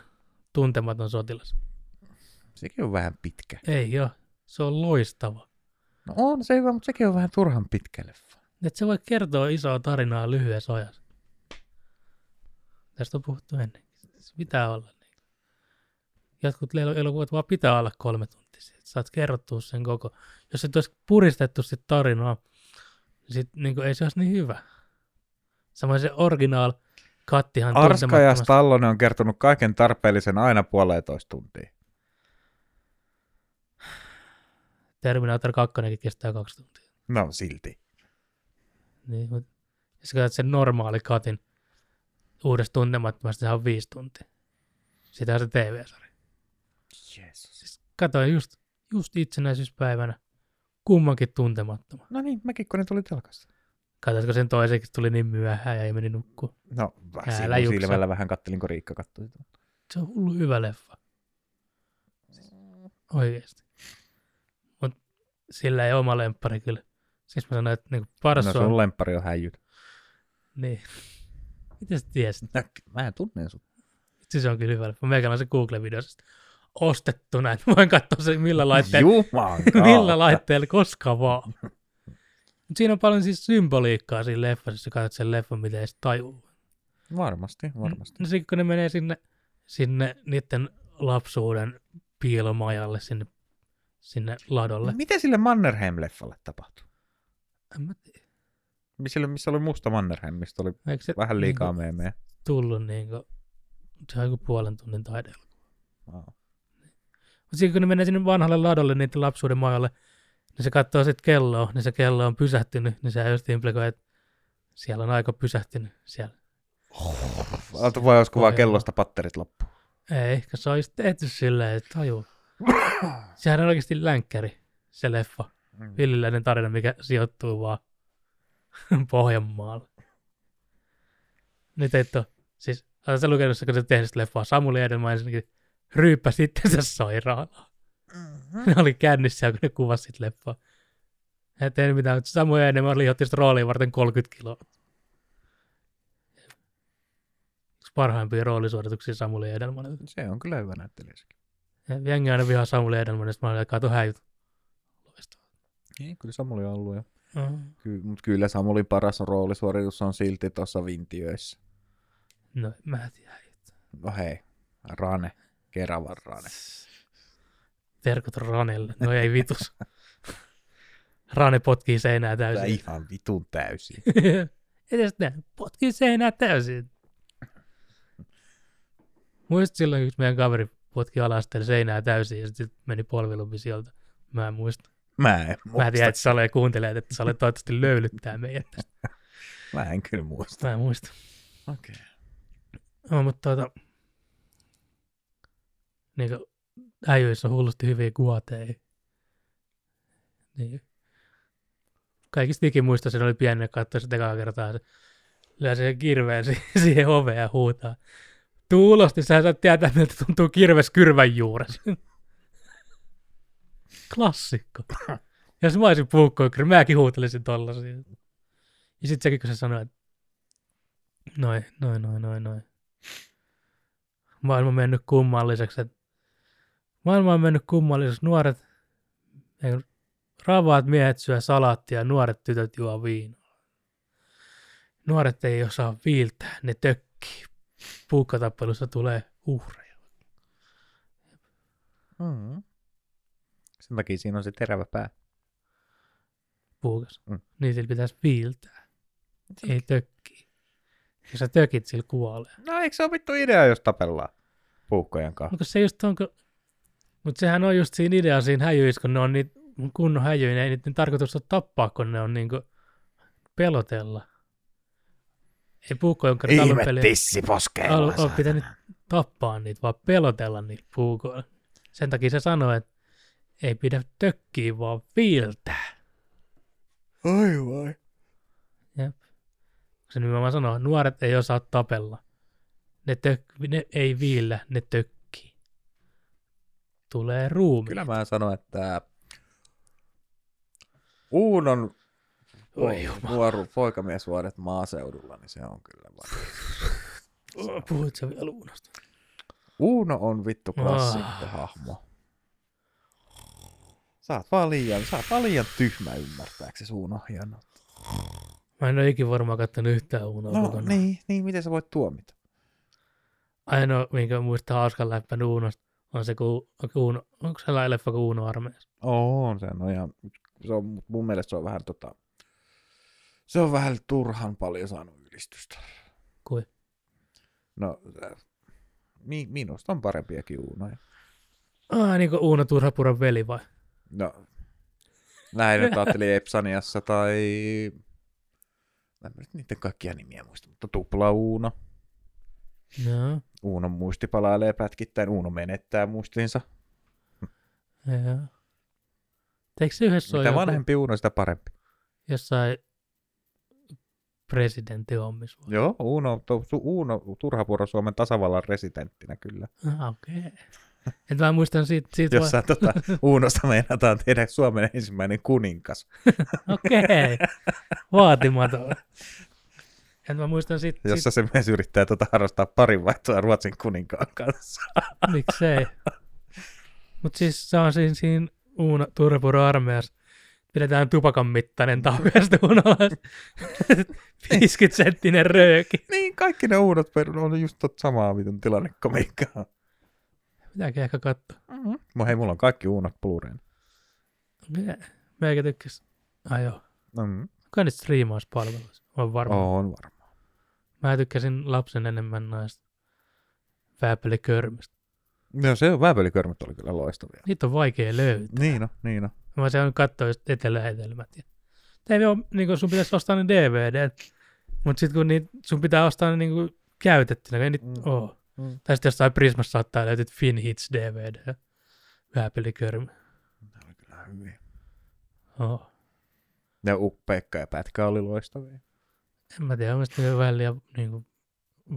tuntematon sotilas. Sekin on vähän pitkä. Ei joo, se on loistava. No on se hyvä, mutta sekin on vähän turhan pitkä leffa. Et se voi kertoa isoa tarinaa lyhyessä ajassa. Tästä on puhuttu ennenkin. Se pitää olla niin. Jotkut elo- elokuvat vaan pitää olla kolme tuntisia. Et Saat kerrottua sen koko. Jos et olisi puristettu sit tarinaa, niin sit niin ei se olisi niin hyvä. Samoin se original kattihan Arska ja Stallone on kertonut kaiken tarpeellisen aina puoleentoista tuntia. Terminator 2 kestää kaksi tuntia. No silti. Niin, mutta jos katsot sen normaali katin uudesta tuntemattomasta, sehän on viisi tuntia. Sitä on se TV-sarja. Jeesus. Siis katoin just, just itsenäisyyspäivänä kummankin tuntemattoman. No niin, mäkin kun ne tuli telkasta. Katoitko sen toiseksi, tuli niin myöhään ja ei meni nukkua. No, vähän silmällä vähän kattelin, kun Riikka katsoi sitä. Se on hullu hyvä leffa. Oikeesti. Mut sillä ei oma lemppari kyllä. Siis mä sanoin, että niinku paras No on... sun lemppari on häijyt. Niin. (laughs) Miten sä tiesit? No, mä en tunne sut. Itse se on kyllä hyvä leffa. Meikällä on se Google-videosta ostettuna, (laughs) että voin katsoa se millä laitteella, (laughs) millä laitteella koska vaan. Mut siinä on paljon siis symboliikkaa siinä leffassa, jos sä katsot sen leffan, mitä ei tajuu. Varmasti, varmasti. No sitten kun ne menee sinne, sinne niiden lapsuuden piilomajalle, sinne, sinne ladolle. Mitä sille Mannerheim-leffalle tapahtui? En mä tiedä. Sille, missä oli musta Mannerheim, mistä oli Eikö se vähän liikaa niinku meemejä. tullut niinku, se on joku puolen tunnin taideella. Wow. Mutta sitten kun ne menee sinne vanhalle ladolle niiden lapsuuden majalle, niin se katsoo sitten kelloa, niin se kello on pysähtynyt, niin se just implikoi, että siellä on aika pysähtynyt siellä. Aalto vai olisiko vaan Pohjalla. kellosta patterit loppu? Ei, ehkä se olisi tehty silleen, että tajuu. Sehän on oikeasti länkkäri, se leffa. Mm. Villiläinen tarina, mikä sijoittuu vaan (laughs) Pohjanmaalle. Nyt et ole, siis oletko lukenut, kun se tehnyt leffaa, Samuli Edelman ensinnäkin ryyppäsi itsensä sairaalaan. Ne oli kännissä, kun ne kuvasi sit leffaa. Ei tehnyt mitään, mutta Samuel Edelman lihotti sitä rooliin varten 30 kiloa. Yksi parhaimpia roolisuorituksia Samuli Edelmanilta. Se on kyllä hyvä näyttelijä Jengi aina vihaa Samuli Edelmanista, mä olin, että kato. Loistavaa. Niin, kyllä Samuli on ollut jo. Mm. Ky- mutta kyllä Samulin paras roolisuoritus on silti tuossa Vintiöissä. No, mä en tiedä. No hei, Rane, Keravan Rane. Terkut Ranelle. No (laughs) ei vitus. Rane potkii seinää Tää täysin. ihan vitun täysin. (laughs) Edes näin. Potkii seinää täysin. Muistat silloin, kun meidän kaveri potki alasteen seinää täysin ja sitten meni polvilumpi sieltä. Mä en muista. Mä en muista. Mä tiedän, että Sale kuuntelee, että Sale toivottavasti löylyttää meidät tästä. (laughs) Mä en kyllä muista. Mä en muista. Okei. No, mutta tuota, niin kuin äijyissä on hullusti hyviä kuoteja. Niin. Kaikista ikimuista sen oli pieni, katsoa sitä ekaa kertaa. Se sen kirveen si- (laughs) siihen oveen ja huutaa. Tuu ulos, niin sä saat tietää, miltä tuntuu kirves kyrvän juuressa. (laughs) Klassikko. Jos mä olisin puukkoikari, mäkin huutelisin tollasia. Ja sit sekin, kun se sanoi, että noin, noin, noin, noin, noin. Maailma mennyt kummalliseksi. että Maailma on mennyt kummalliseksi. Nuoret, ravaat miehet syö salaattia ja nuoret tytöt juo viinaa. Nuoret ei osaa viiltää, ne tökkii. Puukkatappelussa tulee uhreja. Mm. Sen takia siinä on se terävä pää. Puukas. Mm. Niin sillä pitäisi viiltää. Ei tökkii. Jos sä tökit, sillä kuolee. No eikö se ole vittu idea, jos tapellaan puukkojen kanssa? Mutta se just onko... Mutta sehän on just siinä idea siinä häjyissä, kun ne on niitä kunnon häjyjä, niin ei niiden tarkoitus ole tappaa, kun ne on niinku pelotella. Ei puukkojonkari alun perin tissi poskeilla. al- ole pitänyt tappaa niitä, vaan pelotella niitä puukoilla. Sen takia se sanoi, että ei pidä tökkiä, vaan viiltää. Ai vai. Jep. Se nimenomaan sanoo, nuoret ei osaa tapella. Ne, tök- ne ei viillä, ne tökkii. Tulee ruumi. Kyllä mä sanon, että Uunon Oi nuoru poikamiesvuodet maaseudulla, niin se on kyllä. Oh, (laughs) Puhuit sä vielä Uunosta? Uuno on vittu klassikko Ah. hahmo. Sä oot vaan liian, sä oot vaan liian tyhmä ymmärtääksesi Uuno hieno. Mä en ole ikin varmaan kattonut yhtään Uunoa No kokonaan. niin, niin, miten sä voit tuomita? Ainoa, minkä muistaa hauskan läppän Uunosta, on se, Uuno, onko sellainen leffa kuin Uuno armeijassa? On, se on ihan, se on, mun mielestä se on vähän tota, se on vähän turhan paljon saanut ylistystä. Kui? No, mi, minusta on parempiakin uunoja. Ah, niin kuin Uuno Turhapuran veli vai? No, näin nyt ajattelin Epsaniassa tai... Mä en nyt niiden kaikkia nimiä muista, mutta tupla Uuno. Joo, Uunon muisti palailee pätkittäin, Uuno menettää muistinsa. joo. Eikö se yhdessä Mitä joku, vanhempi Uuno, sitä parempi. jossain presidentin hommissa? vai? Joo, Uuno, tu, Uuno Turhapuoro Suomen tasavallan residenttinä kyllä. Ah, okei. Okay. Et mä muistan siitä, siitä Jossa vai... tota, Uunosta meinataan tehdä Suomen ensimmäinen kuninkas. (laughs) Okei, okay. vaatimaton. Et mä muistan siitä Jossa se myös yrittää tota harrastaa parinvaihtoa Ruotsin kuninkaan kanssa. (laughs) miksei. Mutta siis se on siinä, siinä Uuno Turpuro armeijassa. Pidetään tupakan mittainen taukeasta unohdas. 50 senttinen rööki. Niin, kaikki ne Uunot perun on just tot samaa vitun tilannekomiikkaa. Pitääkin ehkä katsoa. Mm-hmm. Hei, mulla on kaikki Uunot Blu-rayn. Me- Meikä tykkäs. Ai joo. Mm-hmm. Kai niitä striimauspalveluissa. On varmaan. On varmaan. Mä tykkäsin lapsen enemmän näistä vääpelikörmistä. No se on, vääpelikörmät oli kyllä loistavia. Niitä on vaikea löytää. Niin on, niin on. Mä olisin halunnut katsoa just etelähetelmät. Ja... Ei ole, niin kuin sun pitäisi ostaa ne DVD, mutta sitten kun niitä, sun pitää ostaa ne niin kuin käytettynä, ei niitä Mm. oo. Mm. Tai sitten jostain Prismassa saattaa löytyä Fin Hits DVD ja Vääpelikörmi. Ne oli kyllä hyviä. Oh. Ne Pekka ja Pätkä oli loistavia. En mä tiedä, mielestäni ne on vähän liian niin kuin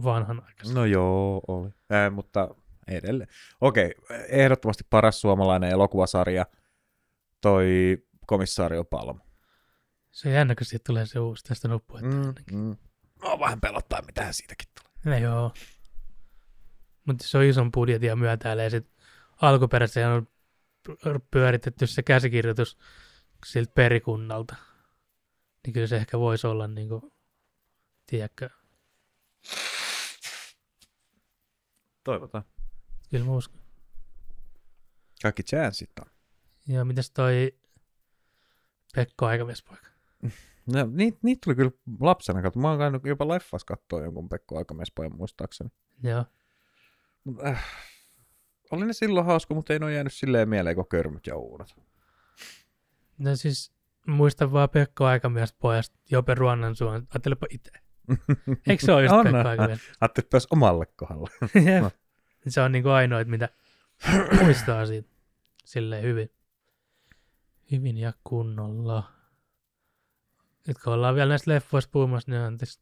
vanhanaikaisia. No joo, oli. Ää, mutta edelleen. Okei, ehdottomasti paras suomalainen elokuvasarja, toi Komissaario Palmo. Se on jännä, kun siitä tulee se uusi tästä nuppuetta. Mm, mm. No, vähän pelottaa, mitä siitäkin tulee. No joo. Mutta se on ison budjetin ja myötäilee sit alkuperäisesti on pyöritetty se käsikirjoitus siltä perikunnalta. Niin kyllä se ehkä voisi olla niinku, tiedätkö, Toivotaan. kyllä mä uskon. Kaikki chanssit on. Ja mitäs toi Pekko Aikamiespoika? No, niitä, niitä tuli kyllä lapsena katsoa. Mä oon käynyt jopa leffas katsoa jonkun Pekko Aikamiespojan muistaakseni. Joo. Mut, äh, oli ne silloin hauska, mutta ei ne ole jäänyt silleen mieleen kuin körmyt ja uunat. No siis muistan vaan Pekko Aikamiespojasta Jope Ruonnansuon. Ajattelepa itse. (laughs) Eikö se ole just. Pekko Aikamies? (laughs) Ajattelin pääs omalle kohdalle. (laughs) Jep. se on niinku ainoa, mitä (clears throat) muistaa siitä silleen hyvin. Hyvin ja kunnolla. Nyt kun ollaan vielä näistä leffoista puhumassa, niin on täs,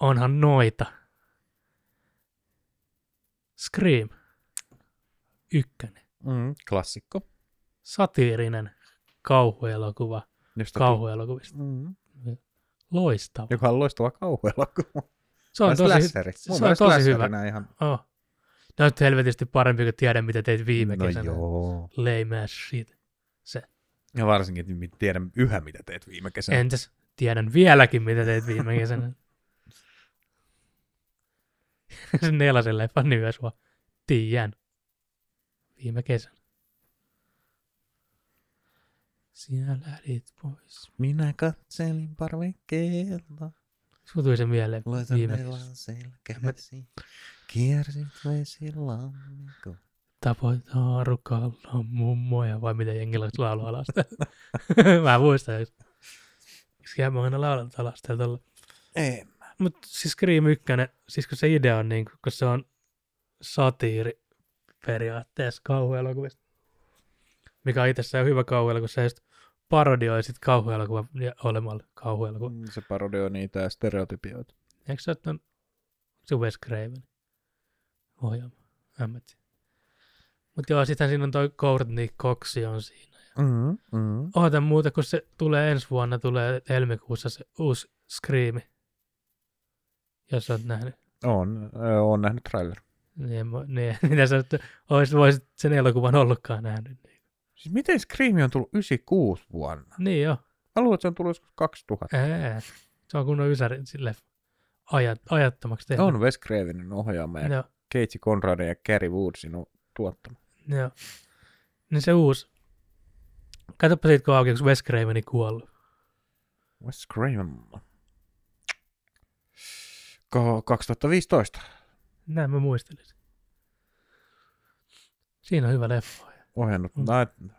onhan noita. Scream. Ykkönen. Mm, klassikko. Satiirinen kauhuelokuva. Jostakin- Kauhuelokuvista. Mm. Loistava. Joka on loistava kauhuelokuva. Se on tosi, slasheri. se on tosi hyvä. Ihan... Oh. Ne on helvetisti parempi kuin tiedän, mitä teit viime no kesänä. joo. Lame ass shit. Ja varsinkin, että tiedän yhä, mitä teet viime kesänä. Entäs tiedän vieläkin, mitä teit viime kesänä. (laughs) Se nelasen leffan nimi sua. Tiedän. Viime kesänä. Sinä lähdit pois. Minä katselin parvekkeelta. Sulla tuli se mieleen Laitan viime nelan kesänä. selkäsi. Kiersit vesilammikko. Tapoit haarukalla mummoja, vai mitä jengillä laulu alasta. (laughs) Mä muistan, jos Miksi mä aina laulan alasta tuolla. Ei. Mutta siis Scream 1, siis kun se idea on niin, kun se on satiiri periaatteessa kauhuelokuvista, mikä on itsessään hyvä kauhuelokuva, se just parodioi sit kauhuelokuva olemalla kauhuelokuva. Mm, Se parodioi niitä stereotypioita. Eikö se ole se Wes Craven ohjelma? En mä tiedä. Mutta joo, sitten siinä on toi Courtney Cox on siinä. Mm, mm. Muuta, kun se tulee ensi vuonna, tulee helmikuussa se uusi Scream. Jos oot nähnyt. On, ö, on nähnyt trailer. Niin, niin (laughs) mitä sä nyt voisit sen elokuvan ollutkaan nähnyt. Siis miten Scream on tullut 96 vuonna? niin joo. Mä luulen, että se on tullut joskus 2000. Ää, se on kunnon ysäri sille ajat, ajattomaksi tehty. On Wes Cravenin ohjaama ja Joo, Casey Conradin ja Gary Woodsin tuottama. joo. Niin se uusi. Katsoppa siitä, kun auki, Wes Craveni kuollut. Wes Craven. Ko- 2015 Näin mä muistelisin. Siinä on hyvä leffa. Ohjannut Mm. Night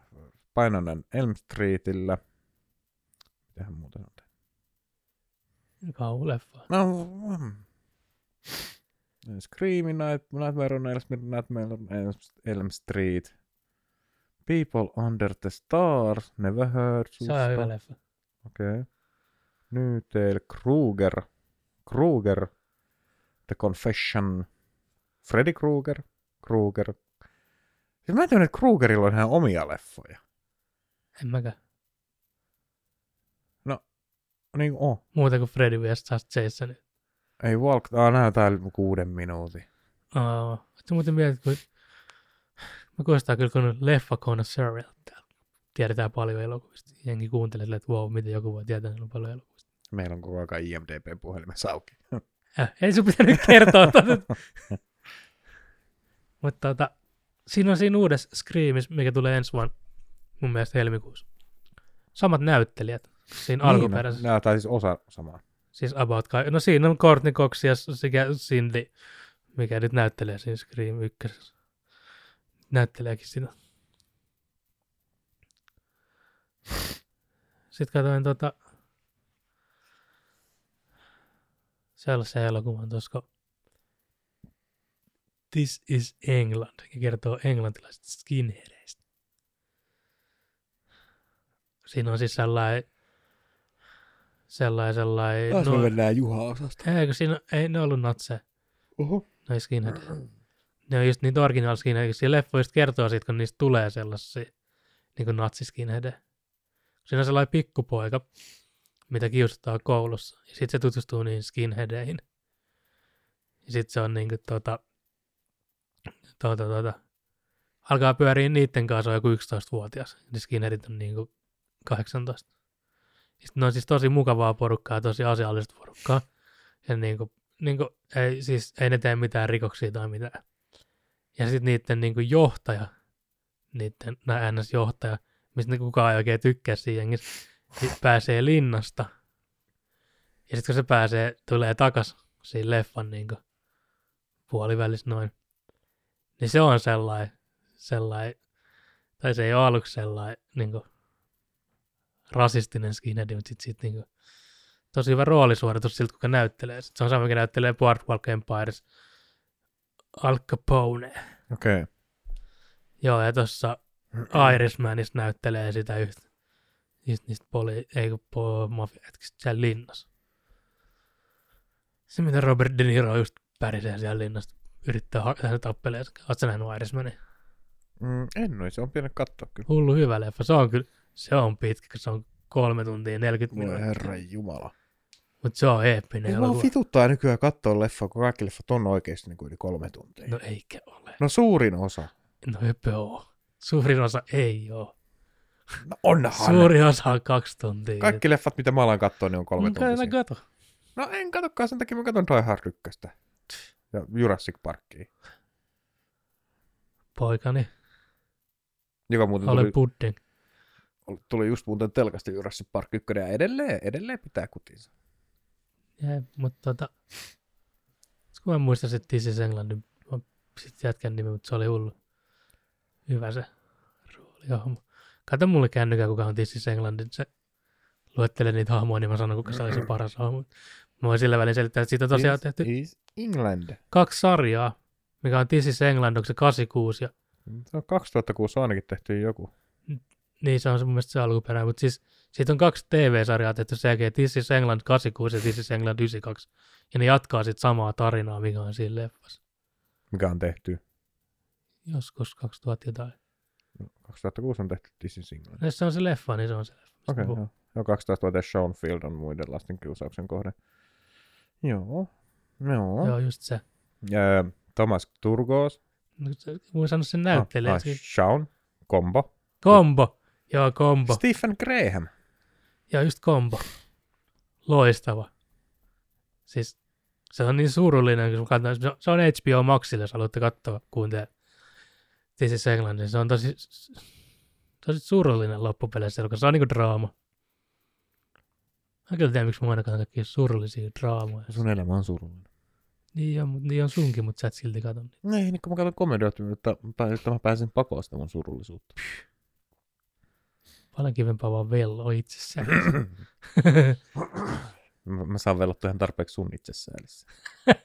Painonen Elm Streetillä. Mitähän muuta on? Kauhuleffa. No, mm. Scream, Night, Nightmare on Elm, Nightmare on Elm, Elm Street. People Under the Stars, Never Heard. Se on hyvä leffa. Okei. Okay. Nytel Kruger. Kruger. The Confession. Freddy Krueger. Kruger. Siis mä en tiedä, että Krugerilla on ihan omia leffoja. En mäkään. Niin kuin oh. Muuta kuin Freddy vs. Jason. Ei Walk... Ah, näytää kuuden minuutin. Oh. Sä muuten mietit, kun mä kuulostaa kyllä kun leffa connoisseur täällä. Tiedetään paljon elokuvista. Jengi kuuntelee että wow, miten joku voi tietää niin paljon elokuvista. Meillä on koko ajan IMDB-puhelimessa auki. Äh, ei sun pitänyt kertoa. (laughs) Mutta tota, siinä on siinä uudessa Screamissa, mikä tulee ensi vuonna, mun mielestä helmikuussa. Samat näyttelijät siinä alkuperäisessä. Niin, tai siis osa samaa. Siis about kai. No siinä on Courtney Cox ja sekä Cindy, mikä nyt näyttelee siinä Scream 1. Näytteleekin siinä. Sitten katsoin tota, sellaisen elokuvan tuossa, kun This is England, ja kertoo englantilaisista skinheadeistä. Siinä on siis sellainen, sellainen, sellainen, Taas no, me mennään Juha-osasta. eikö siinä, ei ne ollut natseja, Oho. noi skinheadeja. Ne on just niitä original skinheadeja. Siinä just kertoo siitä, kun niistä tulee sellaisia niin kuin natsiskinheadeja. Siinä on sellainen pikkupoika, mitä kiusataan koulussa. Ja sitten se tutustuu niihin skinheadeihin. Ja sitten se on niinku tota, tota, tota, alkaa pyöriä niiden kanssa, joku 11-vuotias. Ja skinheadit on niinku 18. Sitten ne on siis tosi mukavaa porukkaa, tosi asiallista porukkaa. Ja niinku, niinku, ei, siis, ei ne tee mitään rikoksia tai mitään. Ja sitten niiden niinku johtaja, niiden NS-johtaja, mistä kukaan ei oikein tykkää jengissä, niin pääsee linnasta. Ja sitten kun se pääsee, tulee takas siinä leffan niin puolivälissä noin, niin se on sellainen, sellainen tai se ei ole aluksi sellainen niin rasistinen skinhead, mutta sitten sit, niin tosi hyvä roolisuoritus siltä, kuka näyttelee. Sit se on sama, mikä näyttelee Boardwalk Empires Al Capone. Okei. Okay. Joo, ja tuossa (clears throat) Irishmanissa näyttelee sitä yhtä. Niistä, niistä poli, ei kun po, mafiaetkistä siellä linnassa. Se, mitä Robert De Niro just pärisee siellä linnasta, yrittää tehdä tappeleen. Oletko nähnyt Irishmanin? Mm, en noin, se on pieni katsoa kyllä. Hullu hyvä leffa. Se on kyllä, se on pitkä, se on kolme tuntia 40 Voi minuuttia. herran jumala. Mutta se on eeppinen vaan elokuva. vituttaa nykyään katsoa leffa, kun kaikki leffat on oikeasti niin kuin yli kolme tuntia. No eikä ole. no suurin osa. No höpö oo. Suurin osa ei oo. No onhan. Suurin osa on kaksi tuntia. Kaikki leffat, mitä mä alan katsoa, niin on kolme tuntia. Kato, kato. No en katsokaan, sen takia mä katson Die Hard 1. Ja Jurassic Parkia. Poikani, Joka muuten ole tuli, pudding. tuli just muuten telkasta Jurassic Park 1 ja edelleen, edelleen pitää kutinsa. Jee, mutta tota, kun mä muistan sitten This is Englandin, sitten jätkän nimi, mutta se oli hullu. Hyvä se roolihahmo. Kato mulle kännykää, kuka on This is Englandin, se luettelee niitä hahmoja, niin mä sanon, kuka se oli se paras hahmo. Mä voin sillä välin selittää, että siitä on tosiaan This tehty is England. kaksi sarjaa, mikä on This is England, onko se 86, ja Se on 2006 ainakin tehty joku. niin se on se mun mielestä se alkuperäinen, mutta siis siitä on kaksi TV-sarjaa tehty sen jälkeen, This is England 86 ja This is England 92, ja ne jatkaa sitten samaa tarinaa, mikä on siinä leffassa. Mikä on tehty. Joskus 2000 jotain. 2006 on tehty This is England. No, jos se on se leffa, niin se on se leffa. Okei, okay, joo. joo. 12-vuotias Sean Field on muiden lasten kiusauksen kohde. Joo. Joo. Joo, just se. Ja Thomas Turgos. No, Voi sanoa sen näyttelee. Ah, Ah, Sean. Kombo. kombo. Joo, kombo. Stephen Graham. Joo, just kombo. Loistava. Siis se on niin surullinen, kun katsotaan. Se- on HBO Maxille, jos haluatte katsoa, kuuntele. This is England. Se on tosi, tosi surullinen loppupeleissä, koska se on niinku draama. Mä kyllä tiedän, miksi mä aina katson kaikkia surullisia draamoja. Sun elämä on surullinen. Niin on, niin on sunkin, mutta sä et silti katso niitä. Ei, niin kun mä katson komedioita, että, että mä pääsen pakoon sitä mun surullisuutta. Paljon kivempaa vaan velloa itsessään. (coughs) Mä, mä saan velottua ihan tarpeeksi sun itsesäälissä. (coughs)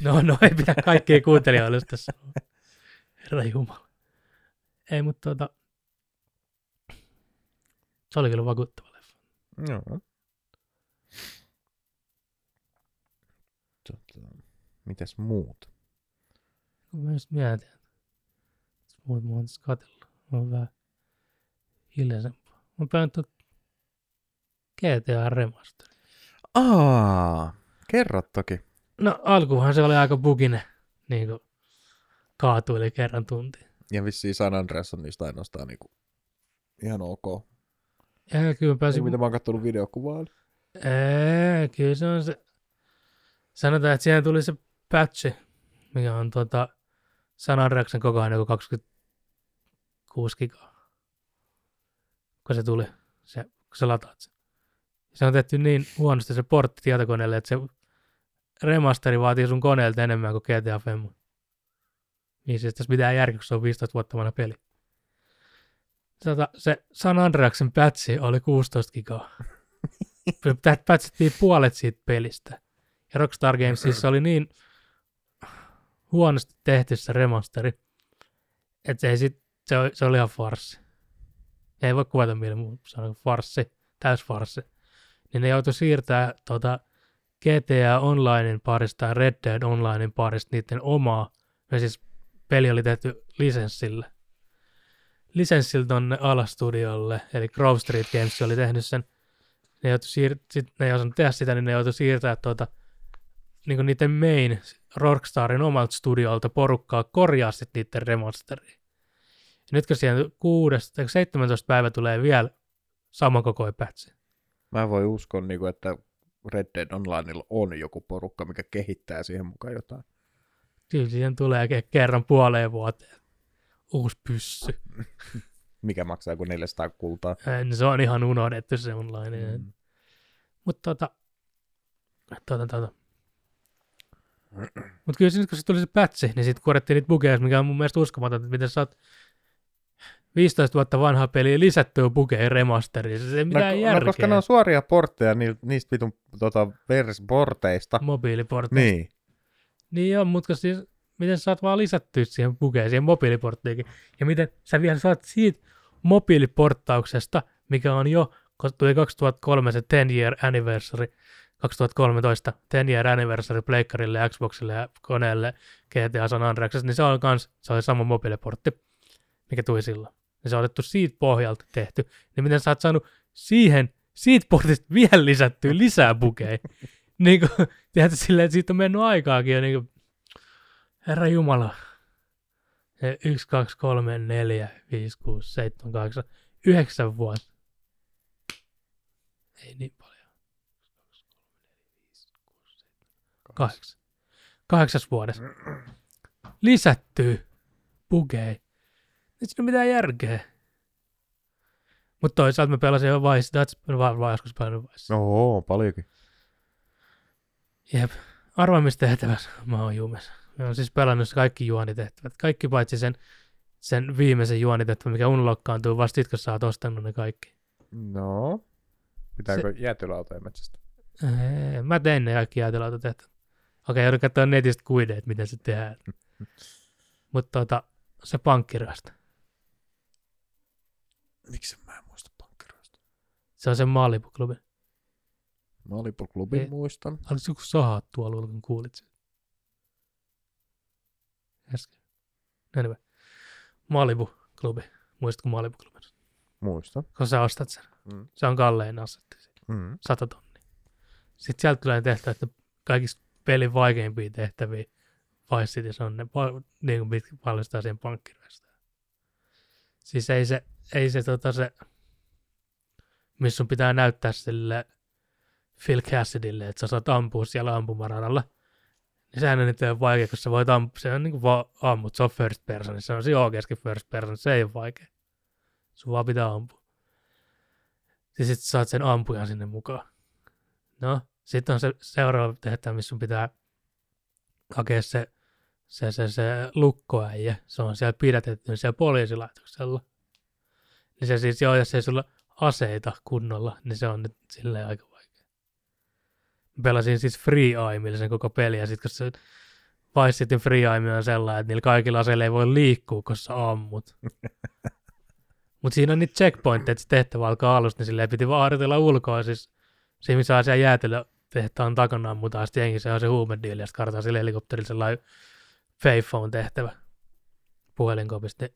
No, no ei pidä kaikkea kuuntelijoille tässä. Herra Jumala. Ei, mutta tota, se oli kyllä vakuuttava. Joo. Tota, mitäs muut? Kun mä just mietin, että muut mä oon tässä. Mä oon vähän hiljaisempaa. Mä päin tuon GTA Remaster. Aa, kerro toki. No alkuhan se oli aika buginen, niin kuin kaatuili kerran tunti. Ja vissiin San Andreas on niistä ainoastaan niinku ihan ok. Ja kyllä mä pääsin... Ei, mitä mä oon kattonut videokuvaa. Ei, kyllä se on se. Sanotaan, että siihen tuli se patchi, mikä on tuota San Andreasen kokoinen joku 26 gigaa. Kun se tuli, se, kun sä lataat sen. Se on tehty niin huonosti se portti tietokoneelle, että se remasteri vaatii sun koneelta enemmän kuin GTA Femmo. Niin siis tässä mitään järkeä, kun se on 15 vuotta vanha peli. Tota, se San Andreasen pätsi oli 16 gigaa. Pätsittiin puolet siitä pelistä. Ja Rockstar Gamesissa oli niin huonosti tehty se remasteri, että se, sit, se, oli, se oli ihan farssi. Ei voi kuvata millä muu sanoa farssi, täys farssi. Niin ne joutui siirtää tota, GTA Onlinein parista ja Red Dead Onlinein parista niiden omaa. Ja siis peli oli tehty lisenssillä. Lisenssillä tonne Ala-studiolle, eli Grove Street Games oli tehnyt sen. Ne, joutui siir- sit, ne ei osannut tehdä sitä, niin ne joutui siirtää tuota, niin niiden main Rockstarin omalta studiolta porukkaa korjaa sitten niiden remasteriin. Ja nyt kun siihen 6, 17 päivä tulee vielä sama koko pätsi. Mä voi uskoa, niin kuin, että Red Dead Onlineilla on joku porukka, mikä kehittää siihen mukaan jotain. Kyllä siihen tulee kerran puoleen vuoteen uusi pyssy. Mikä maksaa kuin 400 kultaa. En, se on ihan unohdettu se online. Mm. Mutta tota, tota, tota. Mutta kyllä siinä, kun se tuli se pätsi, niin sitten korjattiin niitä bugeja, mikä on mun mielestä uskomaton, että miten sä oot 15 vuotta vanha peli lisättyä bugeja remasteriin. Se ei mitään no, järkeä. No, koska ne on suoria portteja niistä vitun tota, porteista. Mobiiliporteista. Niin. Niin on, mutta siis miten sä saat vaan lisättyä siihen bugeen, siihen mobiiliporttiinkin. Ja miten sä vielä saat siitä mobiiliporttauksesta, mikä on jo, tuli 2003 se 10 year anniversary, 2013 10 year anniversary Pleikkarille, Xboxille ja koneelle GTA San Andreasessa, niin se on kans, se oli sama mobiiliportti, mikä tuli silloin. Ja se on otettu siitä pohjalta tehty. Niin miten sä oot saanut siihen, siitä portista vielä lisättyä lisää bugeja. (laughs) niin kuin, tiedätkö, silleen, että siitä on mennyt aikaakin jo niin kuin, Herra Jumala. 1, 2, 3, 4, 5, 6, 7, 8, 9 vuotta. Ei niin paljon. 8. Kahdeksas vuodessa. Lisättyy bugei. Ei siinä mitään järkeä. Mutta toisaalta mä pelasin jo Vice, that's vai, vai joskus pelannut Vice. Oo, paljonkin. Jep. Arvaamistehtävässä mä oon jumessa. Mä oon siis pelannut kaikki juonitehtävät. Kaikki paitsi sen, sen viimeisen juonitehtävän, mikä unlockkaantuu vasta sit, kun sä oot ostanut ne kaikki. No. Pitääkö se... jäätelöautoja metsästä? Ei, mä tein ne kaikki jäätelöautotehtävät. Okei, joudun katsoa netistä kuideet, miten se tehdään. (laughs) Mutta tota, se pankkiryöstö. Miksi mä en muista pankkiryöstö? Se on se Malibu-klubi. Malibu-klubin muistan. Oliko joku sahaa tuolla, kun kuulit sen? Äsken. Anyway. Malibu-klubi. Muistatko Malibu-klubin? Muistan. Kun sä ostat sen. Mm. Se on kallein asetti. Mm. Sata tonnia. Sitten sieltä tulee tehtävä, että kaikista pelin vaikeimpia tehtäviä Vice Cities on ne, niin kuin mitkä paljastaa siihen pankkiryöstään. Siis ei se, ei se, tota se, missä sun pitää näyttää sille Phil Cassidille, että sä saat ampua siellä ampumaradalla – niin sehän on nyt vaikea, kun sä voit ampua, se on niin kuin vaan ammut, se on first person, se on siinä oikeasti first person, se ei ole vaikea. Sun vaan pitää ampua. Ja sitten saat sen ampujan sinne mukaan. No, sitten on se seuraava tehtävä, missä sun pitää hakea se, se, se, se lukkoäijä. Se on siellä pidätetty siellä poliisilaitoksella. Niin se siis, joo, jos ei sulla aseita kunnolla, niin se on nyt silleen aika pelasin siis Free Aimilla sen koko peli, ja sitten kun se Vice City Free Aim on sellainen, että niillä kaikilla aseilla ei voi liikkua, kun sä ammut. (laughs) Mutta siinä on niitä checkpointteja, että se tehtävä alkaa alusta, niin silleen piti vaan harjoitella ulkoa, siis se, missä on siellä jäätelö tehtaan takana ammutaan, sitten jengi se on se huumediili, ja sitten kartaa sille helikopterille sellainen Payphone tehtävä puhelinkopista.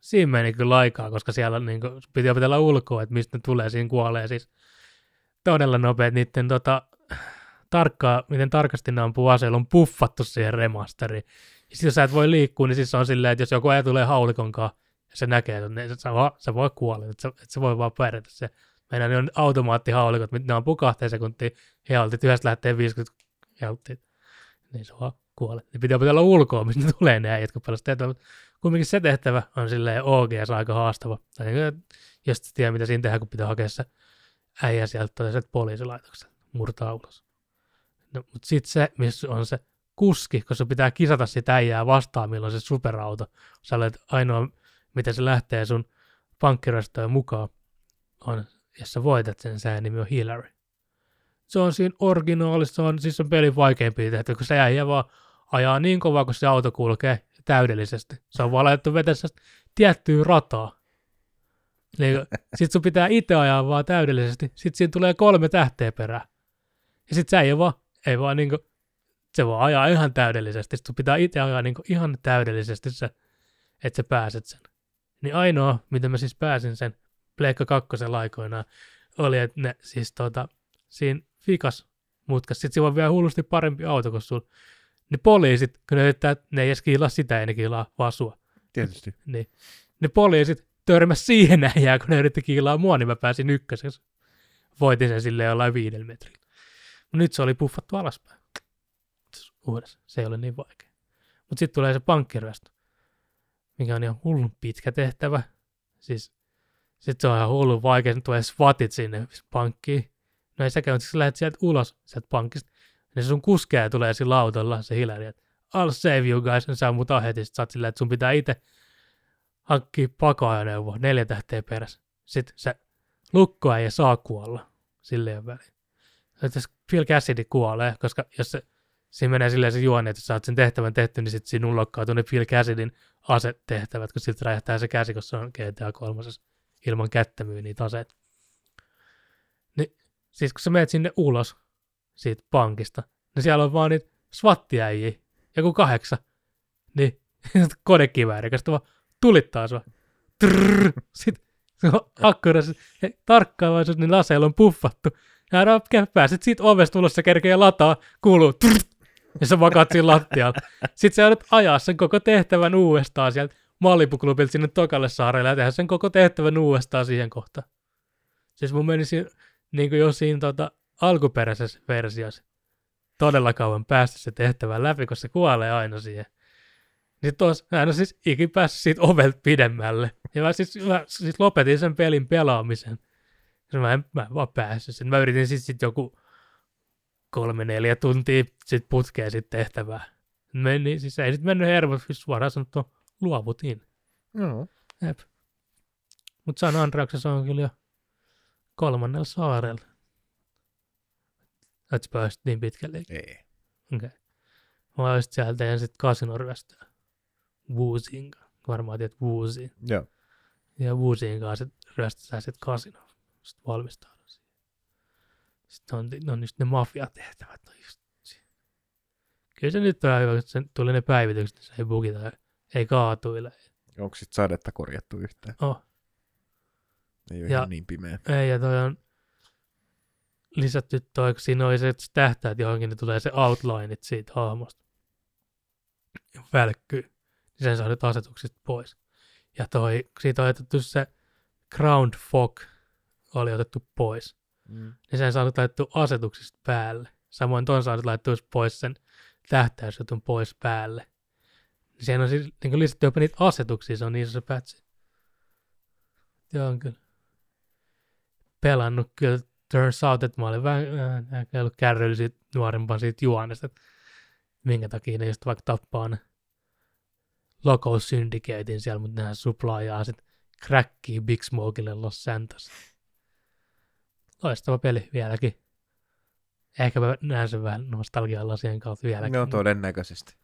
Siinä meni kyllä aikaa, koska siellä niin kuin, piti opetella ulkoa, että mistä ne tulee, siinä kuolee siis todella nopeat niiden tota, tarkkaa, miten tarkasti ne ampuu aseella, on puffattu siihen remasteriin. Ja sitten jos sä et voi liikkua, niin siis on silleen, että jos joku aja tulee haulikonkaan, ja se näkee, niin sä, voi, sä voi kuolla, että sä, että sä voi vaan pärjätä se. Meidän ne on automaattihaulikot, ne ampuu kahteen sekuntiin healtit, yhdestä lähtee 50 healtit. Niin se vaan kuolee. Ne pitää opetella ulkoa, mistä ne tulee ne äijät, kun pelastaa mutta kumminkin se tehtävä on silleen OGS aika haastava. Tai niin, jos tiedä, mitä siinä tehdään, kun pitää hakea se äijä sieltä sieltä poliisilaitokselta, murtaa ulos. No, mutta sitten se, missä on se kuski, koska pitää kisata sitä äijää vastaan, milloin se superauto. Sä olet ainoa, miten se lähtee sun pankkiryöstöön mukaan, on, jos sä voitat sen, sen nimi on Hillary. Se on siinä originaalissa, on siis on pelin vaikeampi tehdä, kun se äijä vaan ajaa niin kovaa, kun se auto kulkee täydellisesti. Se on vaan laitettu vetää tiettyä rataa. Niin, sit sun pitää itse ajaa vaan täydellisesti. Sitten siinä tulee kolme tähteä perään. Ja sit sä ei vaan, ei vaan niinku, se vaan ajaa ihan täydellisesti. Sitten pitää itse ajaa niinku ihan täydellisesti se, että sä pääset sen. Niin ainoa, mitä mä siis pääsin sen Pleikka kakkosen aikoinaan, oli, että ne siis tota, siinä fikas mutkas. Sitten siinä on vielä hullusti parempi auto kuin sulla. Ne poliisit, kun ne yrittää, ne ei edes kiilaa sitä, ei ne kiilaa vaan sua. Tietysti. Niin. Ne poliisit törmäs siihen (laughs) äijään, kun ne yritti kiilaa mua, niin mä pääsin ykköseksi. Voitin sen silleen jollain viidellä metrillä. Mut nyt se oli puffattu alaspäin. Uudessa. Se ei ole niin vaikea. Mutta sitten tulee se pankkiryöstö, mikä on ihan hullun pitkä tehtävä. Siis sitten se on ihan hullun vaikea, sitten tulee SWATit sinne pankkiin. No ei säkään, mutta sä lähdet sieltä ulos sieltä pankista. Ja se sun kuskea tulee sillä autolla, se Hillary, että I'll save you guys, sä muuta heti. Sitten sä oot silleen, että sun pitää itse hankkia pakoajoneuvo, neljä tähteä perässä. Sitten se lukkoa ei saa kuolla, silleen väliin. Että jos Phil Cassidy kuolee, koska jos se, siinä menee silleen se juoni, että sä oot sen tehtävän tehty, niin sitten siinä unlokkautuu ne Phil Cassidyn asetehtävät, kun siltä räjähtää se käsi, koska se on GTA 3 ilman kättä myy niitä aseet. Niin, siis kun sä menet sinne ulos siitä pankista, niin siellä on vaan niitä swattiäjiä, joku kahdeksan, niin (laughs) kodekivääri, kun vaan tulittaa sua. Trrr, sitten akkuratisesti, tarkkaavaisuus, niin laseilla on puffattu. Ja pääset siitä ovesta ulos, se kerkee lataa, kuuluu trrr, ja sä vakaat siinä lattialla. Sitten sä joudut ajaa sen koko tehtävän uudestaan sieltä Malibu-klubilta sinne tokalle saarelle ja tehdä sen koko tehtävän uudestaan siihen kohtaan. Siis mun meni siinä, niin kuin jo siinä tota, alkuperäisessä versiossa todella kauan päästä se tehtävä läpi, koska se kuolee aina siihen. Niin tos, mä en ole siis ikin päässyt siitä ovelta pidemmälle. Ja mä siis, mä siis lopetin sen pelin pelaamisen. Ja mä en, mä en vaan päässyt sen. Mä yritin sitten sit joku kolme, neljä tuntia sit putkea sit tehtävää. Meni, siis ei sit mennyt hermot, siis suoraan sanottu luovutin. Joo. Jep. Mut San Andreaksessa on kyllä jo kolmannella saarella. Et sä pääsit niin pitkälle. Ei. Okei. Okay. Mä olisin sieltä ja sitten kasinoryöstöä. Woozin Varmaan tiedät Woozin. Joo. Ja Woozin kanssa ryöstetään sitten kasino. Sitten valmistaudun siihen. Sitten on, on just ne mafiatehtävät. No just. Kyllä se nyt on hyvä, kun se tuli ne päivitykset, niin se ei bugita, ei kaatuile. Onko sit sadetta korjattu yhtään? Oh. Ei ole Ja- ihan niin pimeä. Ei, ja toi on lisätty toi, kun siinä oli se, että tähtäät johonkin, niin tulee se outlineit siitä hahmosta. Välkkyy. Niin sen saa nyt asetuksista pois. Ja toi, siitä on otettu se ground fog, oli otettu pois. Mm. Niin sen saa nyt laittua asetuksista päälle. Samoin ton saa nyt laittua pois sen tähtäysjutun pois päälle. Niin siihen on siis niin kuin lisätty jopa niitä asetuksia, se on niin iso pätsi. Joo, on kyllä pelannut kyllä turns out, että mä olin vähän äh, ehkä ollut kärryillä siitä nuorempaan siitä juonesta, että minkä takia ne just vaikka tappaa ne Local Syndicatein siellä, mutta nehän suplaajaa sit crackia Big Smokelle Los Santos. Loistava peli vieläkin. Ehkä mä näen sen vähän nostalgian lasien kautta vieläkin. No todennäköisesti.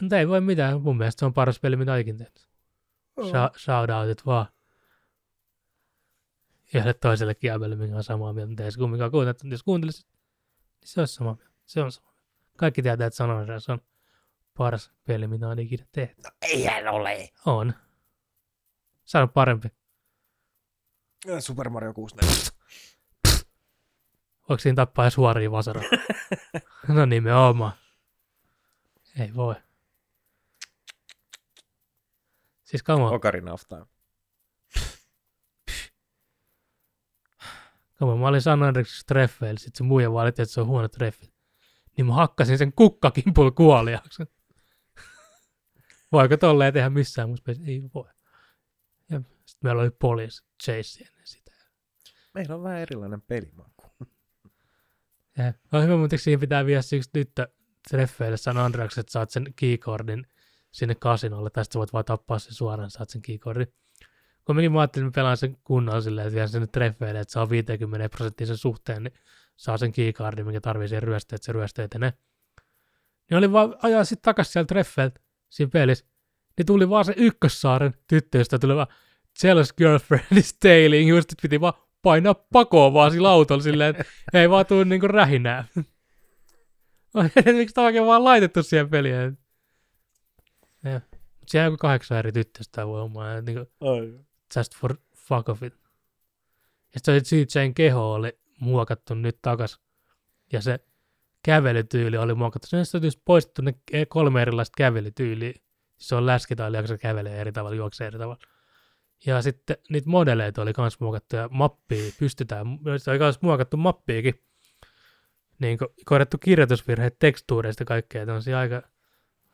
Mutta ei voi mitään. Mun mielestä se on paras peli, mitä ikinä tehty. Sha- shoutoutit vaan. Yhdelle toiselle kiabelle, mikä on samaa mieltä, mutta ei se kumminkaan kuuntele. Jos kuuntelisit, niin se olisi samaa mieltä. Se on samaa mieltä. Kaikki tietää, että San Andreas on paras peli, mitä on ikinä tehty. No eihän ole. On. Se on parempi. Super Mario 64. Voiko siinä tappaa suoria vasaroja? (laughs) no nimenomaan. Ei voi. Siis come on. Ocarina of Time. Come on. Mä olin San Andreasissa treffeillä, sit se muija valitti, että se on huono treffi. Niin mä hakkasin sen kukkakimpulla kuoliaksi. Voiko tolleen tehdä missään muussa pelissä? Ei voi. Ja sitten meillä oli poliisi chase ennen sitä. Meillä on vähän erilainen pelimaku. Ja on hyvä, mutta siinä pitää viedä yksi tyttö treffeille San Andreas, että saat sen keycordin sinne kasinolle, tai sitten voit vaan tappaa sen suoraan, saat sen keycordin. Kumminkin mä ajattelin, että mä pelaan sen kunnolla silleen, että vielä sinne treffeille, että saa 50 prosenttisen suhteen, niin saa sen keycardin, mikä tarvii siihen ryöstöön, että se ryöstö etenee. Niin oli vaan ajaa sitten takas sieltä treffeiltä siinä pelissä. Niin tuli vaan se ykkössaaren tyttöystä, tuli vaan jealous girlfriend is tailing, just piti vaan painaa pakoon vaan sillä autolla silleen, että ei vaan tuu niinku rähinää. (laughs) Miksi tämä oikein vaan laitettu siihen peliin? Ja. Mut Siellä on kahdeksan eri tyttöstä voi olla, niinku, Ai. just for fuck of it. Ja sitten se CJn keho oli muokattu nyt takas. Ja se kävelytyyli oli muokattu. Sen on just poistettu ne e- kolme erilaista kävelytyyliä. Se on läskitaili, joka se kävelee eri tavalla, juoksee eri tavalla. Ja sitten niitä modeleita oli kans muokattu ja mappia pystytään, se oli kans muokattu mappiikin. Niin korjattu kirjoitusvirheet tekstuureista kaikkea. Tämmöisiä aika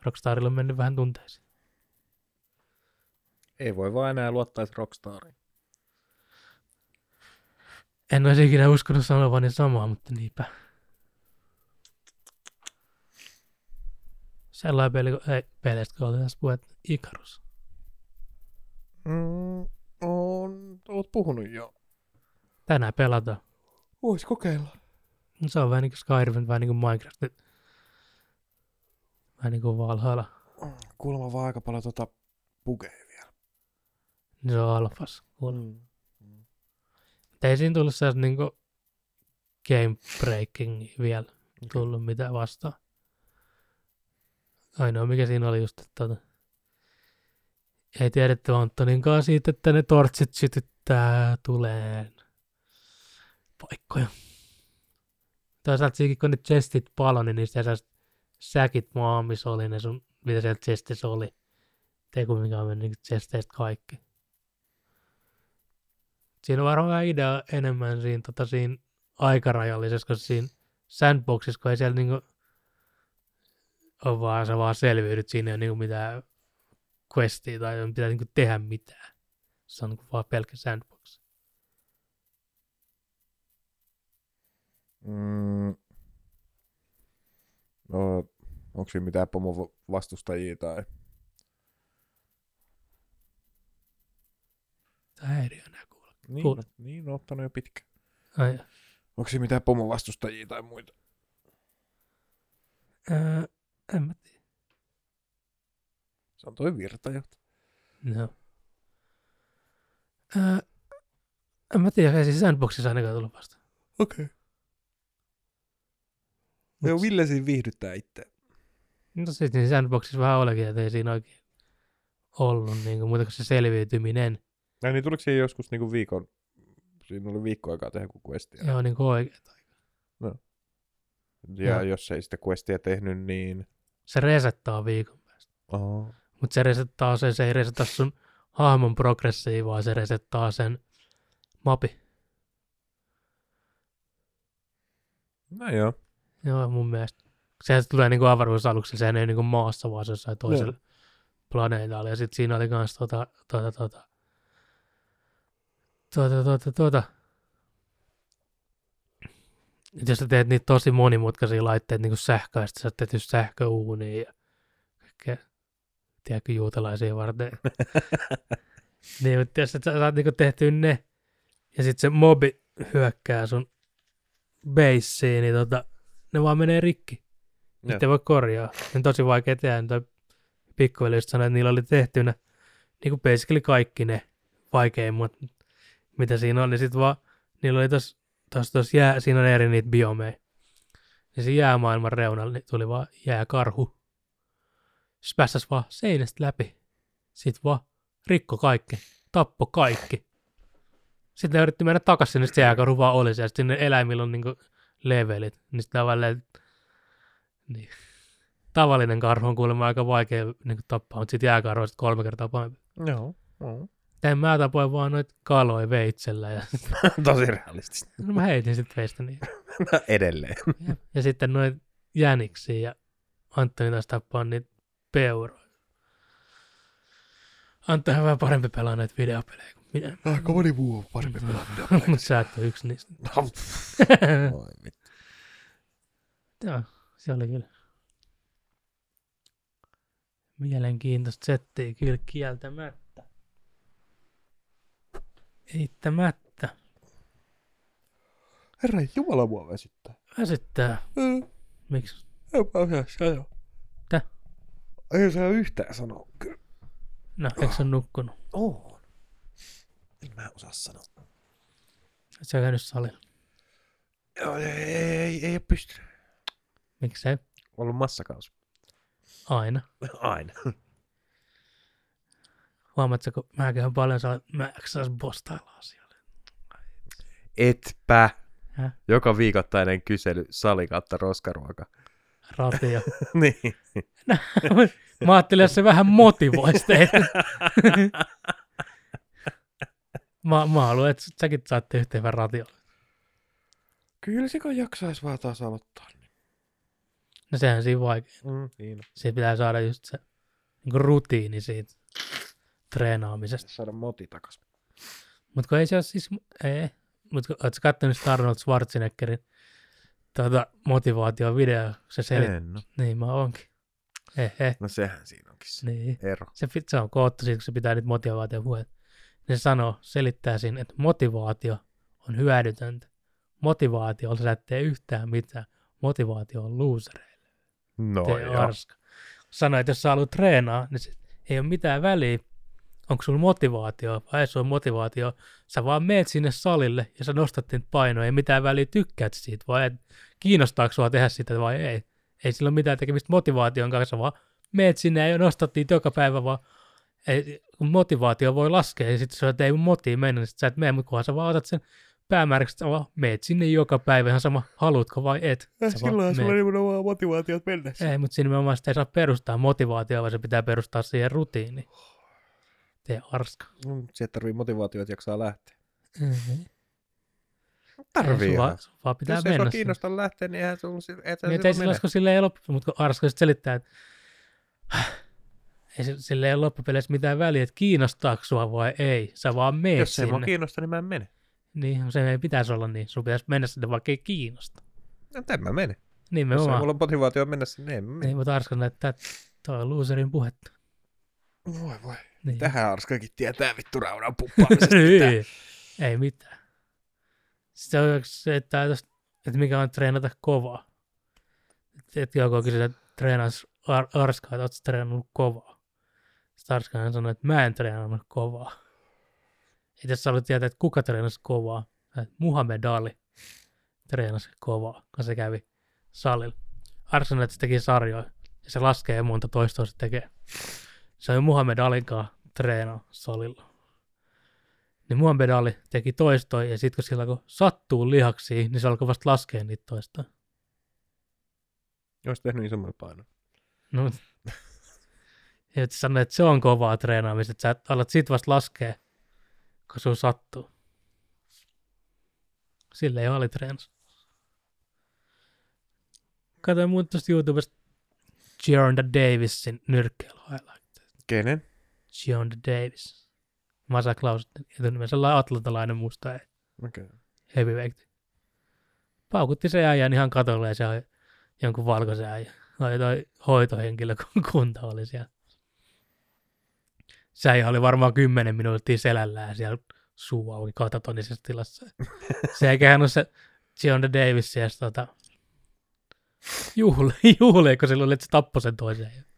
Rockstarilla on mennyt vähän tunteisiin. Ei voi vaan enää luottaa Rockstariin. En olisi ikinä uskonut sanovani samaa, mutta niinpä. Sellainen peli, kun, ei, peleistä kun oli tässä puhet, Icarus. Mm, on, oot puhunut jo. Tänään pelataan. Vois kokeilla. No Se on vähän niin kuin Skyrim, vähän niin kuin Minecraft. Vähän niin kuin Valhalla. Kuulemma vaan aika paljon tota bugeja vielä. Niin se on alfas. Mm. Mutta ei siinä tullut sellaista niin kuin game breaking vielä tullut mitään vastaan. Ainoa mikä siinä oli just, että tota, ei tiedetty Antoninkaan siitä, että ne tortsit sytyttää tuleen paikkoja. Toisaalta siinäkin, kun ne chestit palo, niin niistä jäi säkit maa, missä oli ne sun, mitä siellä chestissä oli. Ei kumminkaan mennyt niin chesteistä kaikki. Siinä on varmaan idea enemmän siinä, tota, siinä aikarajallisessa, koska siinä sandboxissa, kun ei siellä niinku ole vaan, sä vaan selviydyt, siinä ei ole niinku mitään questia tai ei pitää niinku tehdä mitään. Se on niinku vaan pelkkä sandbox. Mm. No, onko siinä mitään pomon vastustajia tai... Ei enää kuule. Niin, Kuul- no, niin on ottanut jo pitkä. Ai, Onko siinä mitään pomon vastustajia tai muita? ää, en mä tiedä. Se on toi virtajohto. No. Ää, en mä tiedä, ei siis sandboxissa ainakaan tullut vasta. Okei. Okay. Joo, Ville siinä viihdyttää itse. No sitten niin sandboxissa vähän olikin, että ei siinä oikein ollut niin kuin, muuta kuin se selviytyminen. Ja niin tuliko siihen joskus niinku viikon, siinä oli viikko aikaa tehdä joku questia. Joo, niin kuin oikein. Ja Joo. jos ei sitä questia tehnyt, niin... Se resettaa viikon päästä. Oh. Mutta se resettaa sen, se ei reseta sun hahmon progressia, vaan se resettaa sen mapi. No joo. Joo, mun mielestä. Sehän tulee niinku avaruusaluksella, sehän ei niinku maassa, vaan se jossain toisella planeetalla. Ja sitten siinä oli kans tota, tota, tota, tuota, tuota, tuota. Et jos sä teet niitä tosi monimutkaisia laitteita, niin kuin sähköä, sitten sä teet just sähköuunia ja kaikkea, tiedätkö, juutalaisia varten. (laughs) niin, mutta jos sä saat niinku tehtyä ne, ja sitten se mobi hyökkää sun baseen, niin tota, ne vaan menee rikki. Niitä ei voi korjaa. Ne on tosi vaikea tehdä. Toi pikkuveli just sanoi, että niillä oli tehtynä niin kuin basically kaikki ne vaikeimmat, mitä siinä oli. Sitten vaan, niillä oli tos, tos, tos jää, siinä on eri niitä biomeja. Niin se jäämaailman reunalla niin tuli vaan jääkarhu. Se päästäs vaan seinästä läpi. Sitten vaan rikko kaikki. Tappo kaikki. Sitten ne yritti mennä takaisin sinne, se jääkarhu vaan oli siellä. Sitten ne eläimillä on niinku levelit. Niin sitten tavallaan, niin. Tavallinen karhu on kuulemma aika vaikea niin tappaa, mutta sitten jääkarhu on sit kolme kertaa pahempi. Joo. joo. En mä tapoin vaan noita kaloja veitsellä ja (laughs) Tosi realistista. no mä heitin sitten veistä niin. No, (laughs) edelleen. Ja, ja sitten noita jäniksiä ja Antoni taas tappaa niitä peuroja. Antoni on vähän parempi pelaa näitä videopelejä kuin minä. Aika moni muu on parempi pelata Mutta sä et ole yksi niistä. Oi vittu. Joo, se oli kyllä. Mielenkiintoista settiä kyllä kieltämättä. Eittämättä. Herra Jumala mua väsyttää. Väsyttää. Mm. Miksi? Enpä osaa sanoa. Ei saa yhtään sanoa. Kyllä. No, eikö sä nukkunut? On. En mä osaa sanoa. Et sä käynyt salilla? Joo, ei, ei, ei, ei ole pystynyt. Miksei? Ollut massakaus. Aina. Aina. Huomaatko, kun mä käyn paljon salilla, mä sais bostailla asioille. Etpä. Häh? Joka viikoittainen kysely sali kautta roskaruoka. Ratio. (laughs) niin. (laughs) mä ajattelin, että se vähän motivoisi teitä. (laughs) mä, mä haluan, että säkin saatte yhteen ratiolle. Kyllä se kun jaksaisi vaan taas aloittaa. Niin. No sehän siinä vaikea. Mm, niin. Siitä pitää saada just se niin rutiini siitä treenaamisesta. Saada moti takas. Mutta kun ei se ole siis, ei. Mutta ootko katsonut sitä Arnold Schwarzeneggerin tuota, motivaatiovideo, se selittää. En no. Niin mä oonkin. Hehe. no sehän siinä onkin se Niin. ero. Se, se on koottu siitä, kun se pitää niitä motivaatiopuheita. Ne sanoo, selittää siinä, että motivaatio on hyödytöntä. Motivaatiolla sä et tee yhtään mitään. Motivaatio on losereille. No Tee joo. arska. Sanoi, että jos sä haluat treenaa, niin ei ole mitään väliä, onko sulla motivaatio vai ei sulla motivaatio. Sä vaan meet sinne salille ja sä nostat niitä painoja. Ei mitään väliä tykkäät siitä vai et, kiinnostaako sua tehdä sitä vai ei. Ei sillä ole mitään tekemistä motivaation kanssa, vaan meet sinne ja nostat niitä joka päivä, vaan ei, kun motivaatio voi laskea ja sitten sä et ei mun motiin mennä, niin sit sä et mene, mutta kunhan sä vaan otat sen päämääräksi, että vaan meet sinne joka päivä ihan sama, haluatko vai et. Sä vaan Silloin sulla meet. nimenomaan motivaatiot mennä. Ei, mutta siinä nimenomaan sitä ei saa perustaa motivaatioon, vaan se pitää perustaa siihen rutiiniin. Tee arska. Mm, Sieltä tarvii motivaatiota, että jaksaa lähteä. Mm-hmm. Tarvii vaan, ihan. vaan pitää Jos ei mennä. sua sinne. kiinnosta lähteä, niin eihän sulla sit- et Niin, ei sillä olisiko sille ei loppu, mutta kun Arska sitten selittää, että ei sille ei ole loppupeleissä mitään väliä, että kiinnostaako sua vai ei. Sä vaan meet Jos ei mua sinne. kiinnosta, niin mä en mene. Niin, se ei pitäisi olla niin. Sun pitäisi mennä sinne, vaikka ei kiinnosta. No, en mä mene. Jos ei Nimenomaan. mulla on motivaatio mennä sinne, niin en mä mene. Niin, mutta Arska näyttää, että toi on loserin puhetta. Voi voi. Niin. Tähän Arskakin tietää vittu raudan puppaamisesta. (laughs) mitään. ei, mitään. Sitten on se, että, että mikä on treenata kovaa. Että et joku kysyy, että treenas ar- Arskaa, että ootko treenannut kovaa. Sitten Arska sanoi, että mä en treenannut kovaa. Et jos sä haluat tietää, että kuka treenasi kovaa, että Muhammed Ali treenasi kovaa, kun se kävi salilla. Arska sanoi, että se teki sarjoja ja se laskee monta toistoa se tekee. Se on Muhammed Alinkaan treenaa salilla niin Muhammed Ali teki toistoja, ja sitten kun sillä kun sattuu lihaksiin, niin se alkoi vasta laskea niitä toistoja. Olisi tehnyt isomman painon. No, (laughs) ja et sano, että se on kovaa treenaamista, että sä alat sit vasta laskea, kun sun sattuu. Sille ei Ali treenas. Katoin muuten tuosta YouTubesta Giorda Davisin highlight. Kenen? Giorda Davis. Masa Klaus, etunimensä atlantalainen musta. Okay. heavyweight. Paukutti se äijän ihan katolle ja se oli jonkun valkoisen äijän. Oli toi hoitohenkilökunta oli siellä. Se äijä oli varmaan kymmenen minuuttia selällään siellä suu auki katatonisessa tilassa. Se ei kehannut se John Davis ja tota, juhli, (laughs) juhli, kun sillä oli, että se tappoi sen toisen.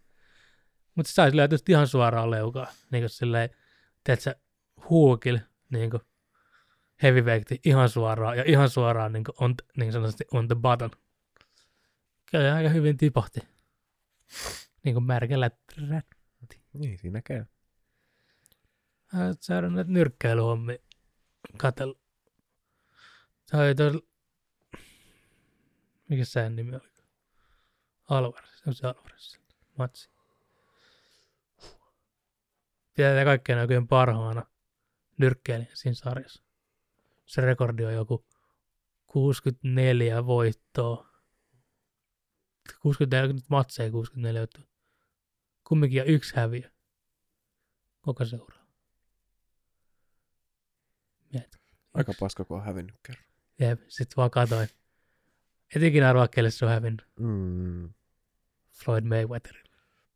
Mutta se sai silleen tietysti ihan suoraan leukaa. Niin kuin silleen, teet sä huukil, niin kuin heavyweighti ihan suoraan ja ihan suoraan niin, on, niin sanotusti on the button. Kyllä aika hyvin tipahti. Niin kuin märkällä trät. Niin, siinä käy. Saada näitä nyrkkeilyhommia katella. Tai toi, mikä se nimi oli? Alvarez, on se Alvarez. Matsi. Pidetään kaikkein oikein parhaana nyrkkeilijä siinä sarjassa. Se rekordi on joku 64 voittoa. 64 nyt matseja 64 voittoa. Kumminkin ja yksi häviö. Koko seuraa. Mieti. Aika paska, kun on hävinnyt kerran. Jep, sit vaan katoin. Et ikinä arvaa, kelle se on hävinnyt. Mm. Floyd Mayweather.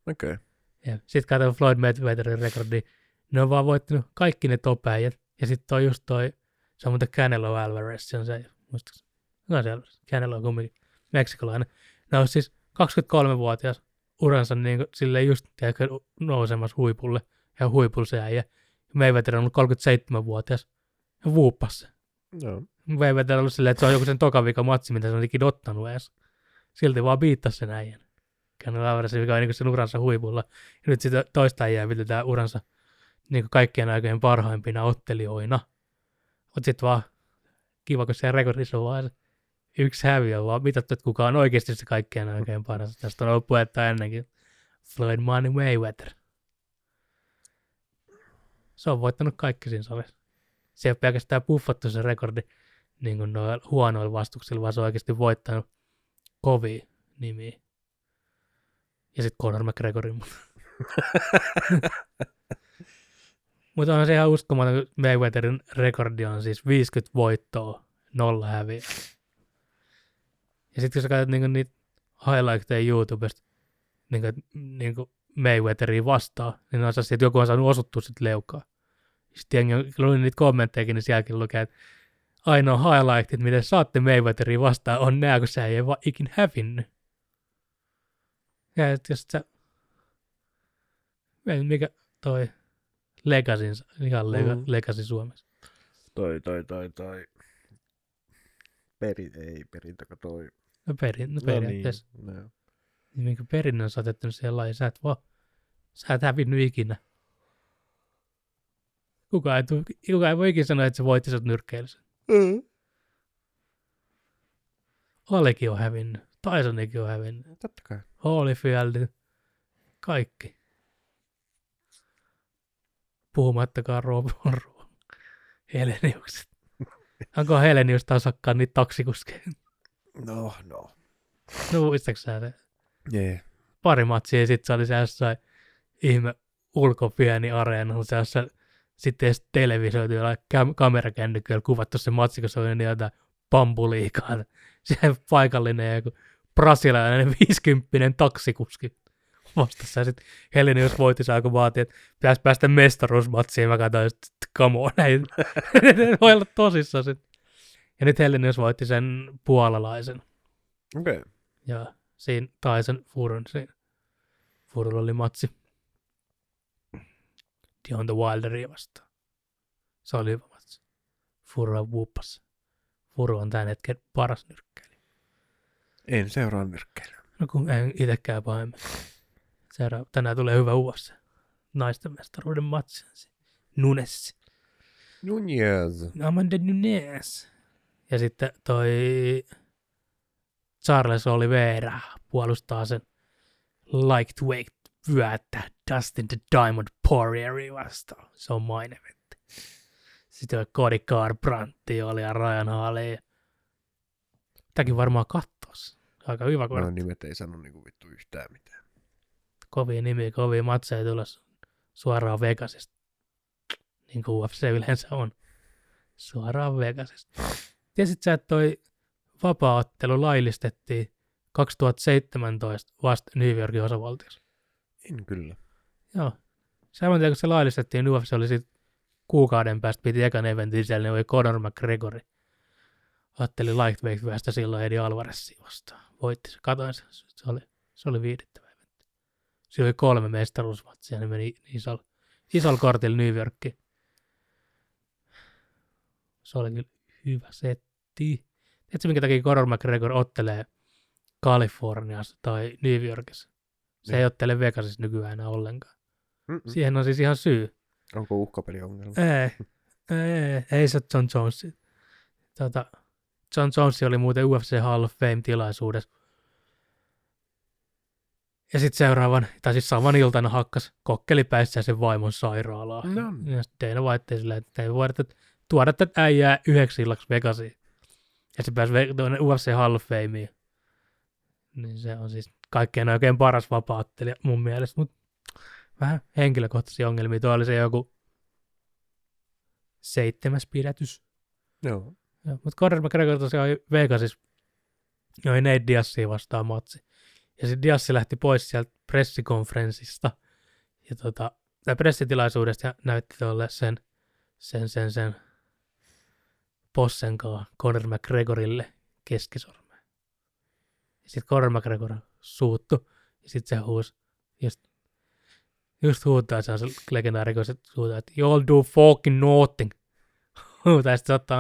Okei. Okay. Jep. Sitten katsoin Floyd Mayweatherin rekordi. Ne on vaan voittanut kaikki ne topääjät Ja sitten toi just toi, se on muuten Canelo Alvarez, se on se, muistatko? No se Alvarez, Canelo on kumminkin meksikolainen. Ne on siis 23-vuotias uransa niin kuin, silleen just tiedätkö, nousemassa huipulle ja huipulla se äijä. Mayweather on ollut 37-vuotias ja vuuppas se. Joo. Mayweather on ollut silleen, että se on joku sen toka matsi, mitä se on ikinä ottanut edes. Silti vaan biittasi sen äijän. Canelo Alvarez, joka on niin sen uransa huipulla. Ja nyt sitä toista äijää pidetään uransa niin kaikkien aikojen parhaimpina ottelijoina. Mutta sitten vaan kiva, kun se rekordissa on vaan yksi häviö, vaan mitattu, että kuka on oikeasti se kaikkien aikojen paras. Tästä on ollut puhetta ennenkin. Floyd Money Mayweather. Se on voittanut kaikki siinä salissa. Se ei ole pelkästään puffattu se rekordi niin kuin noilla huonoilla vastuksilla, vaan se on oikeasti voittanut kovia nimiä. Ja sitten Conor McGregorin. Mutta (laughs) on se ihan uskomaton, kun Mayweatherin rekordi on siis 50 voittoa, nolla häviä. Ja sitten kun sä katsot niinku niitä highlightteja YouTubesta, niinku, niinku Mayweatheria vastaan, niin on sellaisia, että joku on saanut osuttua sit leukaa. Sitten jengi luin niitä kommenttejakin, niin sielläkin lukee, että ainoa highlightit, miten saatte Mayweatheria vastaan, on nää, kun sä ei vaan ikin hävinnyt. Ja et jos sä... Ei, Mikä toi Legacy, ihan lega, Mm. Legacy Suomessa. Toi, toi, toi, toi. Peri, ei perintö, toi. No, perin, no No periaatteessa. niin, no. Niin minkä perinnön sä oot jättänyt siihen lajiin, sä et vaan, sä et hävinnyt ikinä. Kuka ei, tuu, kuka ei voi ikinä sanoa, että se voitti sut nyrkkeilyssä. Olikin on hävinnyt. Tysonikin on hävinnyt. Totta kai. Holyfield. Kaikki. Puhumattakaan Rob (laughs) Ro- Heleniukset. (laughs) Onko Helenius tasakkaan niitä taksikuskeja? No, no. No muistatko sä se? Jee. pari matsia ja sitten se oli se jossain ihme ulkopieni areena, se jossain sitten edes televisioitu jollain kam- kamerakännyköllä kuvattu se matsi, kun se oli niin jotain pampuliikaa. (laughs) Se paikallinen joku brasilialainen (laughs) 50 taksikuski vastassa. Ja sitten Helenius voitti saa, kun vaati, että pitäisi päästä mestaruusmatsiin. Mä katsoin, että come on, ei, (laughs) voi olla tosissaan sit. Ja nyt Helenius voitti sen puolalaisen. Okei. Okay. Ja siinä Tyson Furun, siinä Furulla oli matsi Deon the Wilderia vastaan. Se oli hyvä matsi. Furu on. Furu on tämän hetken paras nyrkkeilijä. En seuraa nyrkkeilyä. No kun en itsekään pahemmin. Seuraava, tänään tulee hyvä UFC. Naisten mestaruuden matsi. Nunes. Nunez. Amanda Nunes. Ja sitten toi Charles Oliveira puolustaa sen lightweight vyötä Dustin the Diamond Poirieri vastaan. Se on maine vetti. Sitten oli Cody Garbrandt oli ja Ryan Halley. Tämäkin varmaan kattos. Aika hyvä, kun No nimet ei sano niinku vittu yhtään mitään. kovia nimiä, kovia matseja tulossa suoraan Vegasista. Niin kuin UFC yleensä on. Suoraan Vegasista. Tiesit sä, että toi vapaaottelu laillistettiin 2017 vasta New Yorkin osavaltiossa? En kyllä. Joo. Saman tien kun se laillistettiin, UFC oli sit kuukauden päästä piti ekan eventin siellä, niin oli Conor McGregor. Otteli lightweight vyöstä silloin Eddie Alvarezia vastaan. Voitti se, katoin se. Se oli, se oli viihdyttävä eventti. Siinä oli kolme mestaruusmatsia, ne meni isolla, isolla kortilla New Yorkiin. Se oli kyllä hyvä setti. Tiedätkö, minkä takia Conor McGregor ottelee Kaliforniassa tai New Yorkissa? Se Niin. ei ottele Vegasissa nykyään enää ollenkaan. Mm-mm. Siihen on siis ihan syy. Onko uhkapeliongelma? Ei, ei, ei se John Jones. Tota, John Jones oli muuten UFC Hall of Fame-tilaisuudessa. Ja sitten seuraavan, tai siis saman iltana hakkas kokkelipäissä sen vaimon sairaalaa. No. Ja sitten Dana White silleen, että ei voida tuoda tätä äijää yhdeksi illaksi Vegasiin. Ja se pääsi tuonne UFC Hall of Fameen. Niin se on siis kaikkein oikein paras vapaattelija mun mielestä, mutta vähän henkilökohtaisia ongelmia. Tuo oli se joku seitsemäs pidätys. Joo. Mutta Conor McGregor tosiaan oli joi Nate Diassia vastaan matsi. Ja sitten Diassi lähti pois sieltä pressikonferenssista ja tota, tai pressitilaisuudesta ja näytti tuolle sen, sen, sen, sen possenkaan Conor McGregorille keskisormeen. Ja sitten Conor McGregor suuttu, ja sitten se huusi, just, just huutaa, se on se legendaarikoiset huutaa, että you all do fucking nothing. Huutaa, ja sitten se ottaa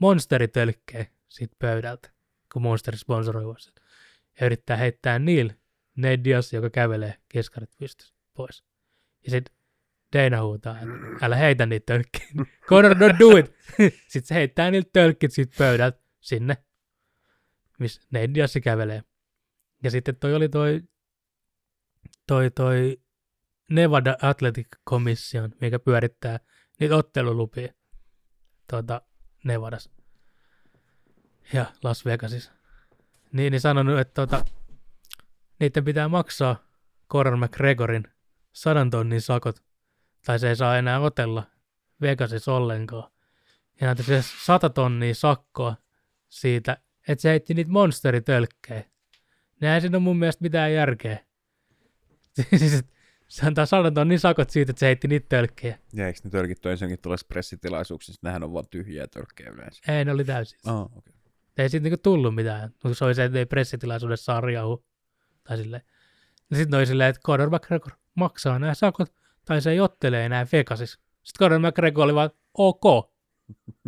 noin monsteritölkkejä siitä pöydältä, kun monsteri sponsoroi sen. Ja yrittää heittää Neil Nate Diaz, joka kävelee keskarit pystyssä pois. Ja sitten Dana huutaa, että älä heitä niitä tölkkiä. (laughs) Conor, don't do it. (laughs) sitten se heittää niiltä tölkkit siitä pöydältä sinne, missä Nate Diaz kävelee. Ja sitten toi oli toi, toi, toi Nevada Athletic Commission, mikä pyörittää niitä ottelulupia tuota, Nevadassa ja Las Vegasissa. Niin, niin sanonut, että tuota, niiden pitää maksaa Conor McGregorin sadan tonnin sakot, tai se ei saa enää otella Vegasissa ollenkaan. Ja näitä se sata tonnia sakkoa siitä, että se heitti niitä monsteritölkkejä. Ei siinä ole mun mielestä mitään järkeä. (laughs) siis, se antaa sadan tonnin sakot siitä, että se heitti niitä tölkkejä. Ja eikö ne tölkit ole ensinnäkin tuollaisissa pressitilaisuuksissa? Nehän on vaan tyhjiä tölkkejä yleensä. Ei, ne oli täysin. Oh, okay. Ei siitä niinku tullut mitään. Mutta se oli se, että ei pressitilaisuudessa saa riahu. Tai silleen. Ja sitten oli silleen, että Conor McGregor maksaa nämä sakot, tai se ei ottele enää Vegasissa. Sitten Conor McGregor oli vaan, ok.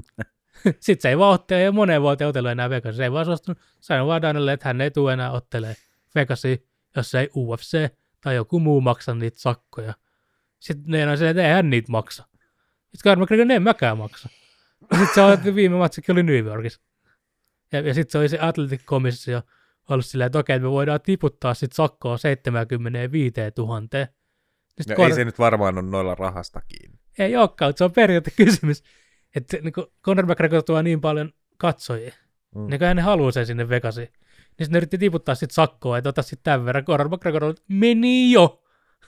(laughs) sitten se ei vaan ottele ja moneen vuoteen ottele enää Vegasissa. Se ei vaan suostunut. Sanoi vaan Danielle, että hän ei tule enää ottelee Vegasiin, jos ei UFC tai joku muu maksa niitä sakkoja. Sitten ne on silleen, että ei hän niitä maksa. Sitten Conor McGregor, ne en mäkään maksa. Sitten se oli, viime matsikin oli New Yorkissa. Ja, ja sitten se oli se Athletic-komissio ollut silleen, että okei, me voidaan tiputtaa sit sakkoa 75 000. Ja sit No, Conor- ei se nyt varmaan ole noilla rahasta kiinni. ei olekaan, se on periaatekysymys. Että niin Conor McGregor tuo niin paljon katsojia. Mm. Mm. Niin kuin hän haluaa sen sinne Vegasiin. Niin sitten ne yritti tiputtaa sit sakkoa, että ota sitten tämän verran. Conor McGregor oli, meni jo.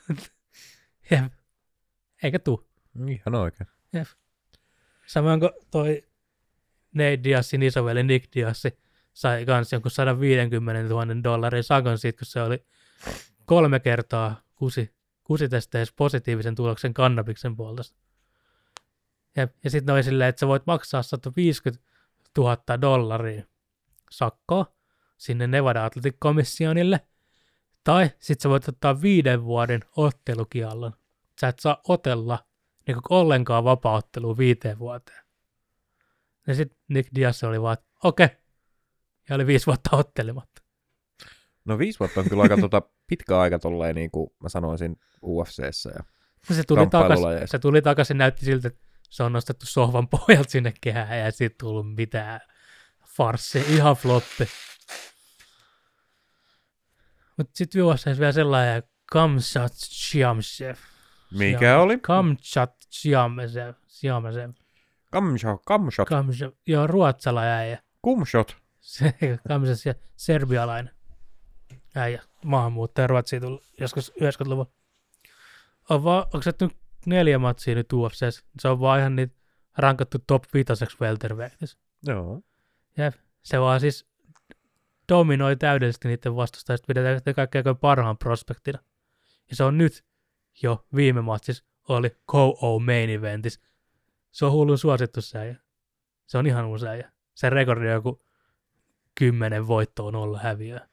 (laughs) Jep. Eikä tuu. Ihan oikein. Samoin kuin toi Nate Diazin isoveli Nick Diaz sai kans jonkun 150 000 dollarin sakon siitä, kun se oli kolme kertaa kusi, kusitesteissä positiivisen tuloksen kannabiksen puolesta. Ja, ja sitten oli silleen, että sä voit maksaa 150 000 dollaria sakkoa sinne Nevada Athletic Commissionille, tai sitten sä voit ottaa viiden vuoden ottelukiallon. Sä et saa otella niin ollenkaan vapaaottelua viiteen vuoteen. Ja sitten Nick Diaz oli vaan, että okei. Ja oli viisi vuotta ottelematta. No viisi vuotta on kyllä aika tota, pitkä aika tolleen, niin kuin mä sanoisin UFCssä. Ja... Ja se tuli, takas, se tuli takaisin, näytti siltä, että se on nostettu sohvan pohjalta sinne kehään, ja siitä tullut mitään farssi, ihan floppi. Mutta sitten juossaisi vielä sellainen Kamsat Chiamsev. Mikä oli? Kamchat Chiamsev. Chiamsev. Kamshot, kamshot, Kamsat, joo, ruotsalainen äijä. kumshot. Se Kamsat ja serbialainen äijä. Maahanmuuttaja Ruotsiin tullut joskus 90-luvulla. On vaan, onko se nyt neljä matsia nyt UFCs? Se on vaan ihan niitä rankattu top vitoseksi welterweightissä. Joo. Jep. Se vaan siis dominoi täydellisesti niiden vastustajista, pidetään sitä kaikkein parhaan prospektina. Ja se on nyt jo viime matsissa oli KO main eventissä. Se on hullun suosittu se äijä. Se on ihan äijä. Se rekordi on joku kymmenen voittoa nolla häviöä.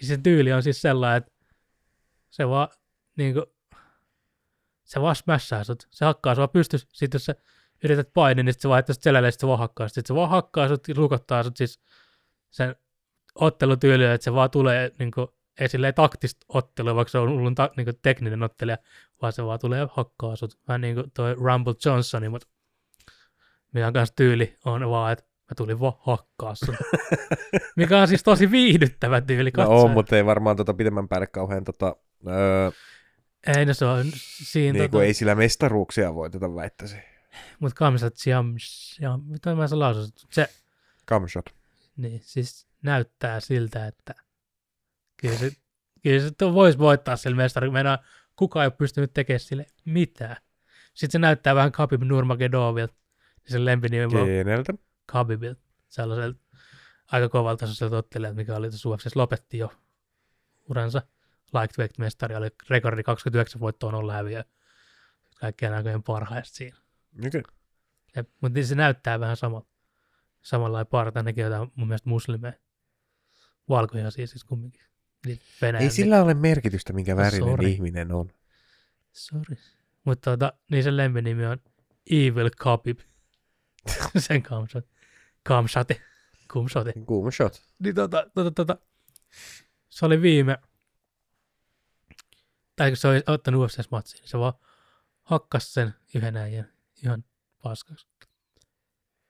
Ja sen tyyli on siis sellainen, että se vaan niinku, se vaan smashaa sut. Se hakkaa sua pystys. Sitten jos sä yrität painia, niin sit se vaan sut selälle, sit se vaan hakkaa. Sitten se vaan hakkaa sut, ja lukottaa sut siis sen ottelutyyliä, että se vaan tulee niinku, ei silleen taktista ottelua, vaikka se on ollut ta, niinku, tekninen ottelija, vaan se vaan tulee hakkaa sut. Vähän niin kuin toi Rumble Johnsoni, mutta mikä on kanssa tyyli on vaan, että mä tulin vaan hakkaa sun. (laughs) mikä on siis tosi viihdyttävä tyyli No katsoa. on, mutta ei varmaan tota pidemmän päälle kauhean tota, öö, Ei, no se on siinä, niin tota, kuin ei sillä mestaruuksia voiteta väittäisin. mutta kamsat siam, siam, mitä mä se lausun, se, Kamshot. niin, siis näyttää siltä, että kyllä se, kyllä se voisi voittaa sillä mestari, meinaa kukaan ei ole pystynyt tekemään sille mitään. Sitten se näyttää vähän Khabib Nurmagomedovilta, sen lempinimi on Keneltä? Khabibilta, sellaiselta aika kovalta tasoiselta ottelijalta, mikä oli tuossa UFCssä, lopetti jo uransa. Lightweight-mestari oli rekordi 29 voittoa nolla häviöä. Kaikkien aikojen parhaista siinä. Okay. Jep, mutta niin se näyttää vähän samalla. Samalla parta, nekin jotain mun mielestä muslimeja. Valkoja siis, siis kumminkin. Niin Venäjän, Ei sillä ole merkitystä, minkä värinen Sorry. ihminen on. Sorry. Mutta tota, niin sen lempinimi on Evil Khabib. (laughs) sen kamsate. Kamsate. Kumsate. Kuuma shot. Niin tota, tota, tota, se oli viime, tai kun se oli ottanut UFC-matsin, niin se vaan hakkas sen yhden äijän ihan paskaksi.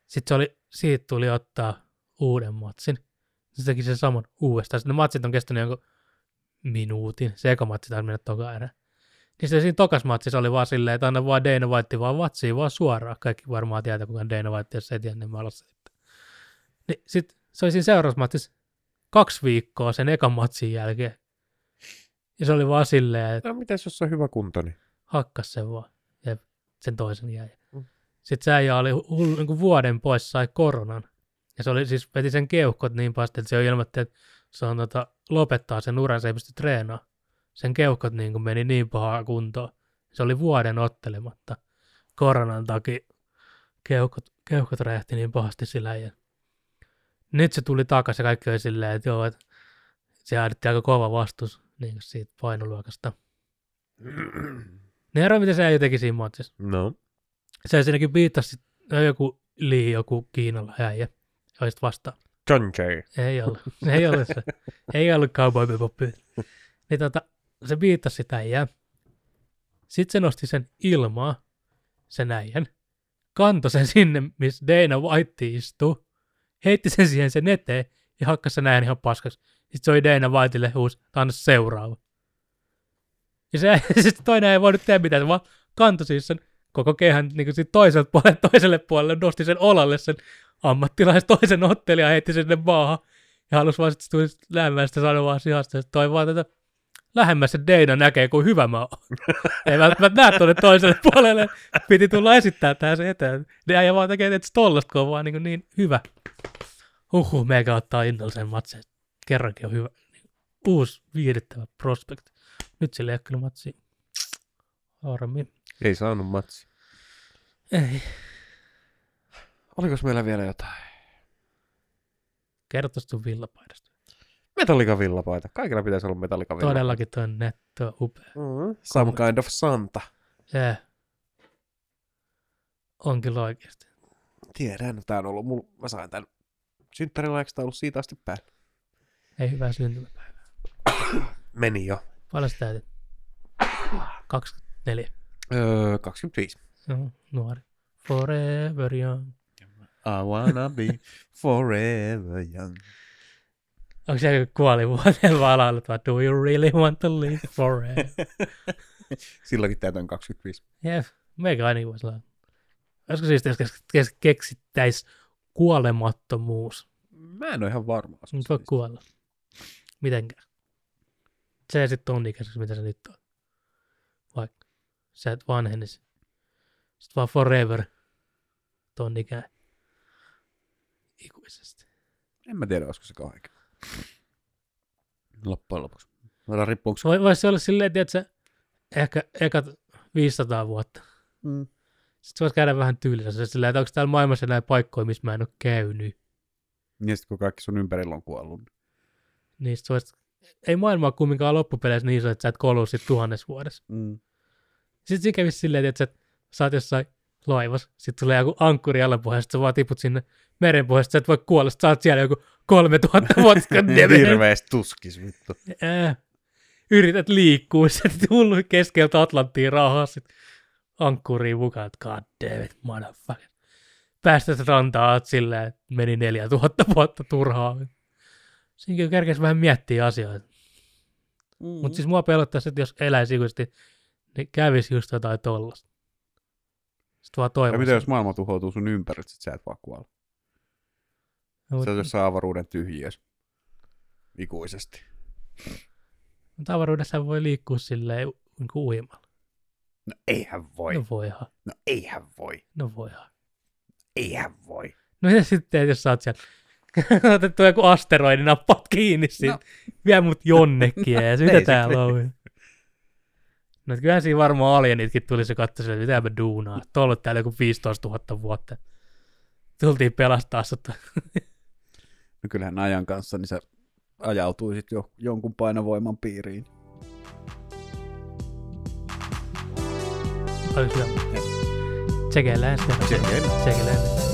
Sitten se oli, siitä tuli ottaa uuden matsin. Se teki sen saman uudestaan. Sitten ne matsit on kestänyt jonkun minuutin. Se eka matsi taisi mennä toka erä. Niin sitten siinä tokas matsissa oli vaan silleen, että anna vaan Dana White vaan vatsiin vaan suoraan. Kaikki varmaan tietää, kuka Dana White, jos ei tiedä, niin mä alan selittää. Niin sit se oli siinä seuraavassa matsissa kaksi viikkoa sen ekan matsin jälkeen. Ja se oli vaan silleen, että No mitäs jos on hyvä kunto, niin hakkas sen vaan. Ja sen toisen jäi. Mm. Sitten se äijä oli hullu, niin vuoden pois, sai koronan. Ja se oli siis, veti sen keuhkot niin pasti, että se ilmoitti, että se on tota, lopettaa sen uran, se ei pysty treenaamaan. Sen keuhkot niin kuin meni niin pahaa kuntoon. Se oli vuoden ottelematta. Koronan takia keuhkot, keuhkot räjähti niin pahasti sillä äijän. Nyt se tuli takaisin ja kaikki oli silleen, että joo, että se ahdettiin aika kova vastus niin kuin siitä painoluokasta. (clears throat) Ne ero, mitä se teki siinä matsissa. no. Se siinäkin viittasi joku lii, joku Kiinalla äijä. Olisit vastaan. John Jay. Ei ollut. Ei ollut se. Ei ollut Cowboy Bebop. Niin tota, se viittasi sitä äijää. Sitten se nosti sen ilmaa, sen äijän. Kantoi sen sinne, missä Dana White istuu. Heitti sen siihen sen eteen ja hakkasi sen äijän ihan paskaksi. Sitten se oli Dana Whiteille että anna seuraava. Ja se (laughs) sitten toinen ei voinut tehdä mitään, se vaan kantoi siis sen koko kehän niin kuin siitä toiselta puolelle toiselle puolelle, nosti sen olalle sen ammattilais toisen ottelijan, heitti sinne maahan. Ja halusi vaan sitten tuli lähemmästä sanoa vaan sijasta, että toi vaan tätä lähemmäs se Dana näkee, kuin hyvä mä oon. (laughs) Ei välttämättä näe tuonne toiselle puolelle. Piti tulla esittää tähän se eteen. Ne äijä vaan tekee tietysti tollasta, kun on vaan niin, niin hyvä. Huhhuh, meikä ottaa innolla sen matsen. Kerrankin on hyvä. Uusi viihdyttävä prospect. Nyt sille ei ole kyllä matsi. Harmi. Ei saanut matsi. Ei. Oliko meillä vielä jotain? Kertois sun villapaidasta. Metallica villapaita. Kaikilla pitäisi olla Metallica villapaita. Todellakin toi on netto, upea. Mm, some kind of Santa. Yeah. On kyllä oikeasti. Tiedän, tää on ollut mulla. Mä sain tän synttärillä, eikö tää ollut siitä asti päällä? Ei hyvää syntymäpäivää. Meni jo. Paljon täytit? 24. Öö, 25. Joo, nuori. Forever young. I wanna be forever young. Onko se joku kuolivuoteen vaan laulut, vaan do you really want to live forever? (laughs) Silloinkin täytän 25. Jep, meikä ainakin voisi olla. Olisiko siis, jos kes- keksittäis kuolemattomuus? Mä en ole ihan varma. Nyt se voi kuolla. Mitenkään. Se sitten on ikäiseksi, mitä sä nyt on. Vaikka sä et vanhenisi. Sitten vaan forever ton ikään. Ikuisesti. En mä tiedä, olisiko se kauhean kiva. Loppujen lopuksi. Riippuuko Se voi, voisi olla silleen, että sä ehkä ekat 500 vuotta. Mm. Sitten se voisi käydä vähän tyylissä. Silleen, että onko täällä maailmassa näin paikkoja, missä mä en ole käynyt. Ja sitten kun kaikki sun ympärillä on kuollut. Niin sit se voisi, ei maailma ole kumminkaan loppupeleissä niin iso, että sä et kolua sit tuhannes vuodessa. Mm. Sitten siinä kävisi silleen, että sä saat jossain laivassa, sitten tulee joku ankkuri alapohja, sitten sä vaan tiput sinne meren pohjasta, sä et voi kuolla, sä oot siellä joku 3000 (laughs) vuotta. Hirveästi tuskis vittu. Ää, yrität liikkua, sitten hullu keskeltä Atlanttiin rauhaa, sit ankkuriin mukaan, että god damn it, motherfucker. Päästä rantaa oot silleen, että meni 4000 vuotta turhaa. Siinä kyllä kerkesi vähän miettiä asioita. Mm. Mutta siis mua pelottaisi, että jos eläisi ikuisesti, niin kävisi just jotain tollasta. Sitten vaan Ja toivoisin. mitä jos maailma tuhoutuu sun ympäriltä, sit sä et vaan kuolla? No, Sä jossain avaruuden tyhjiössä. Ikuisesti. Mutta avaruudessa voi liikkua silleen niin kuin uimalla. No eihän voi. No voihan, No eihän voi. no voihan. Eihän voi. No ja sitten, jos sä oot siellä (laughs) otettu joku asteroidi, nappaat kiinni siitä, No. vie mut jonnekin (laughs) ja mitä täällä on. No kyllähän siinä varmaan alienitkin tuli se katso että mitä mä duunaan. Tuolla ollut täällä joku 15 000 vuotta. Tultiin pelastaa sut. No kyllähän ajan kanssa, niin sä ajautuisit jo jonkun painovoiman piiriin. Oli hyvä. Tsekeillään sitä. Tsekeillään. Tsekeillään.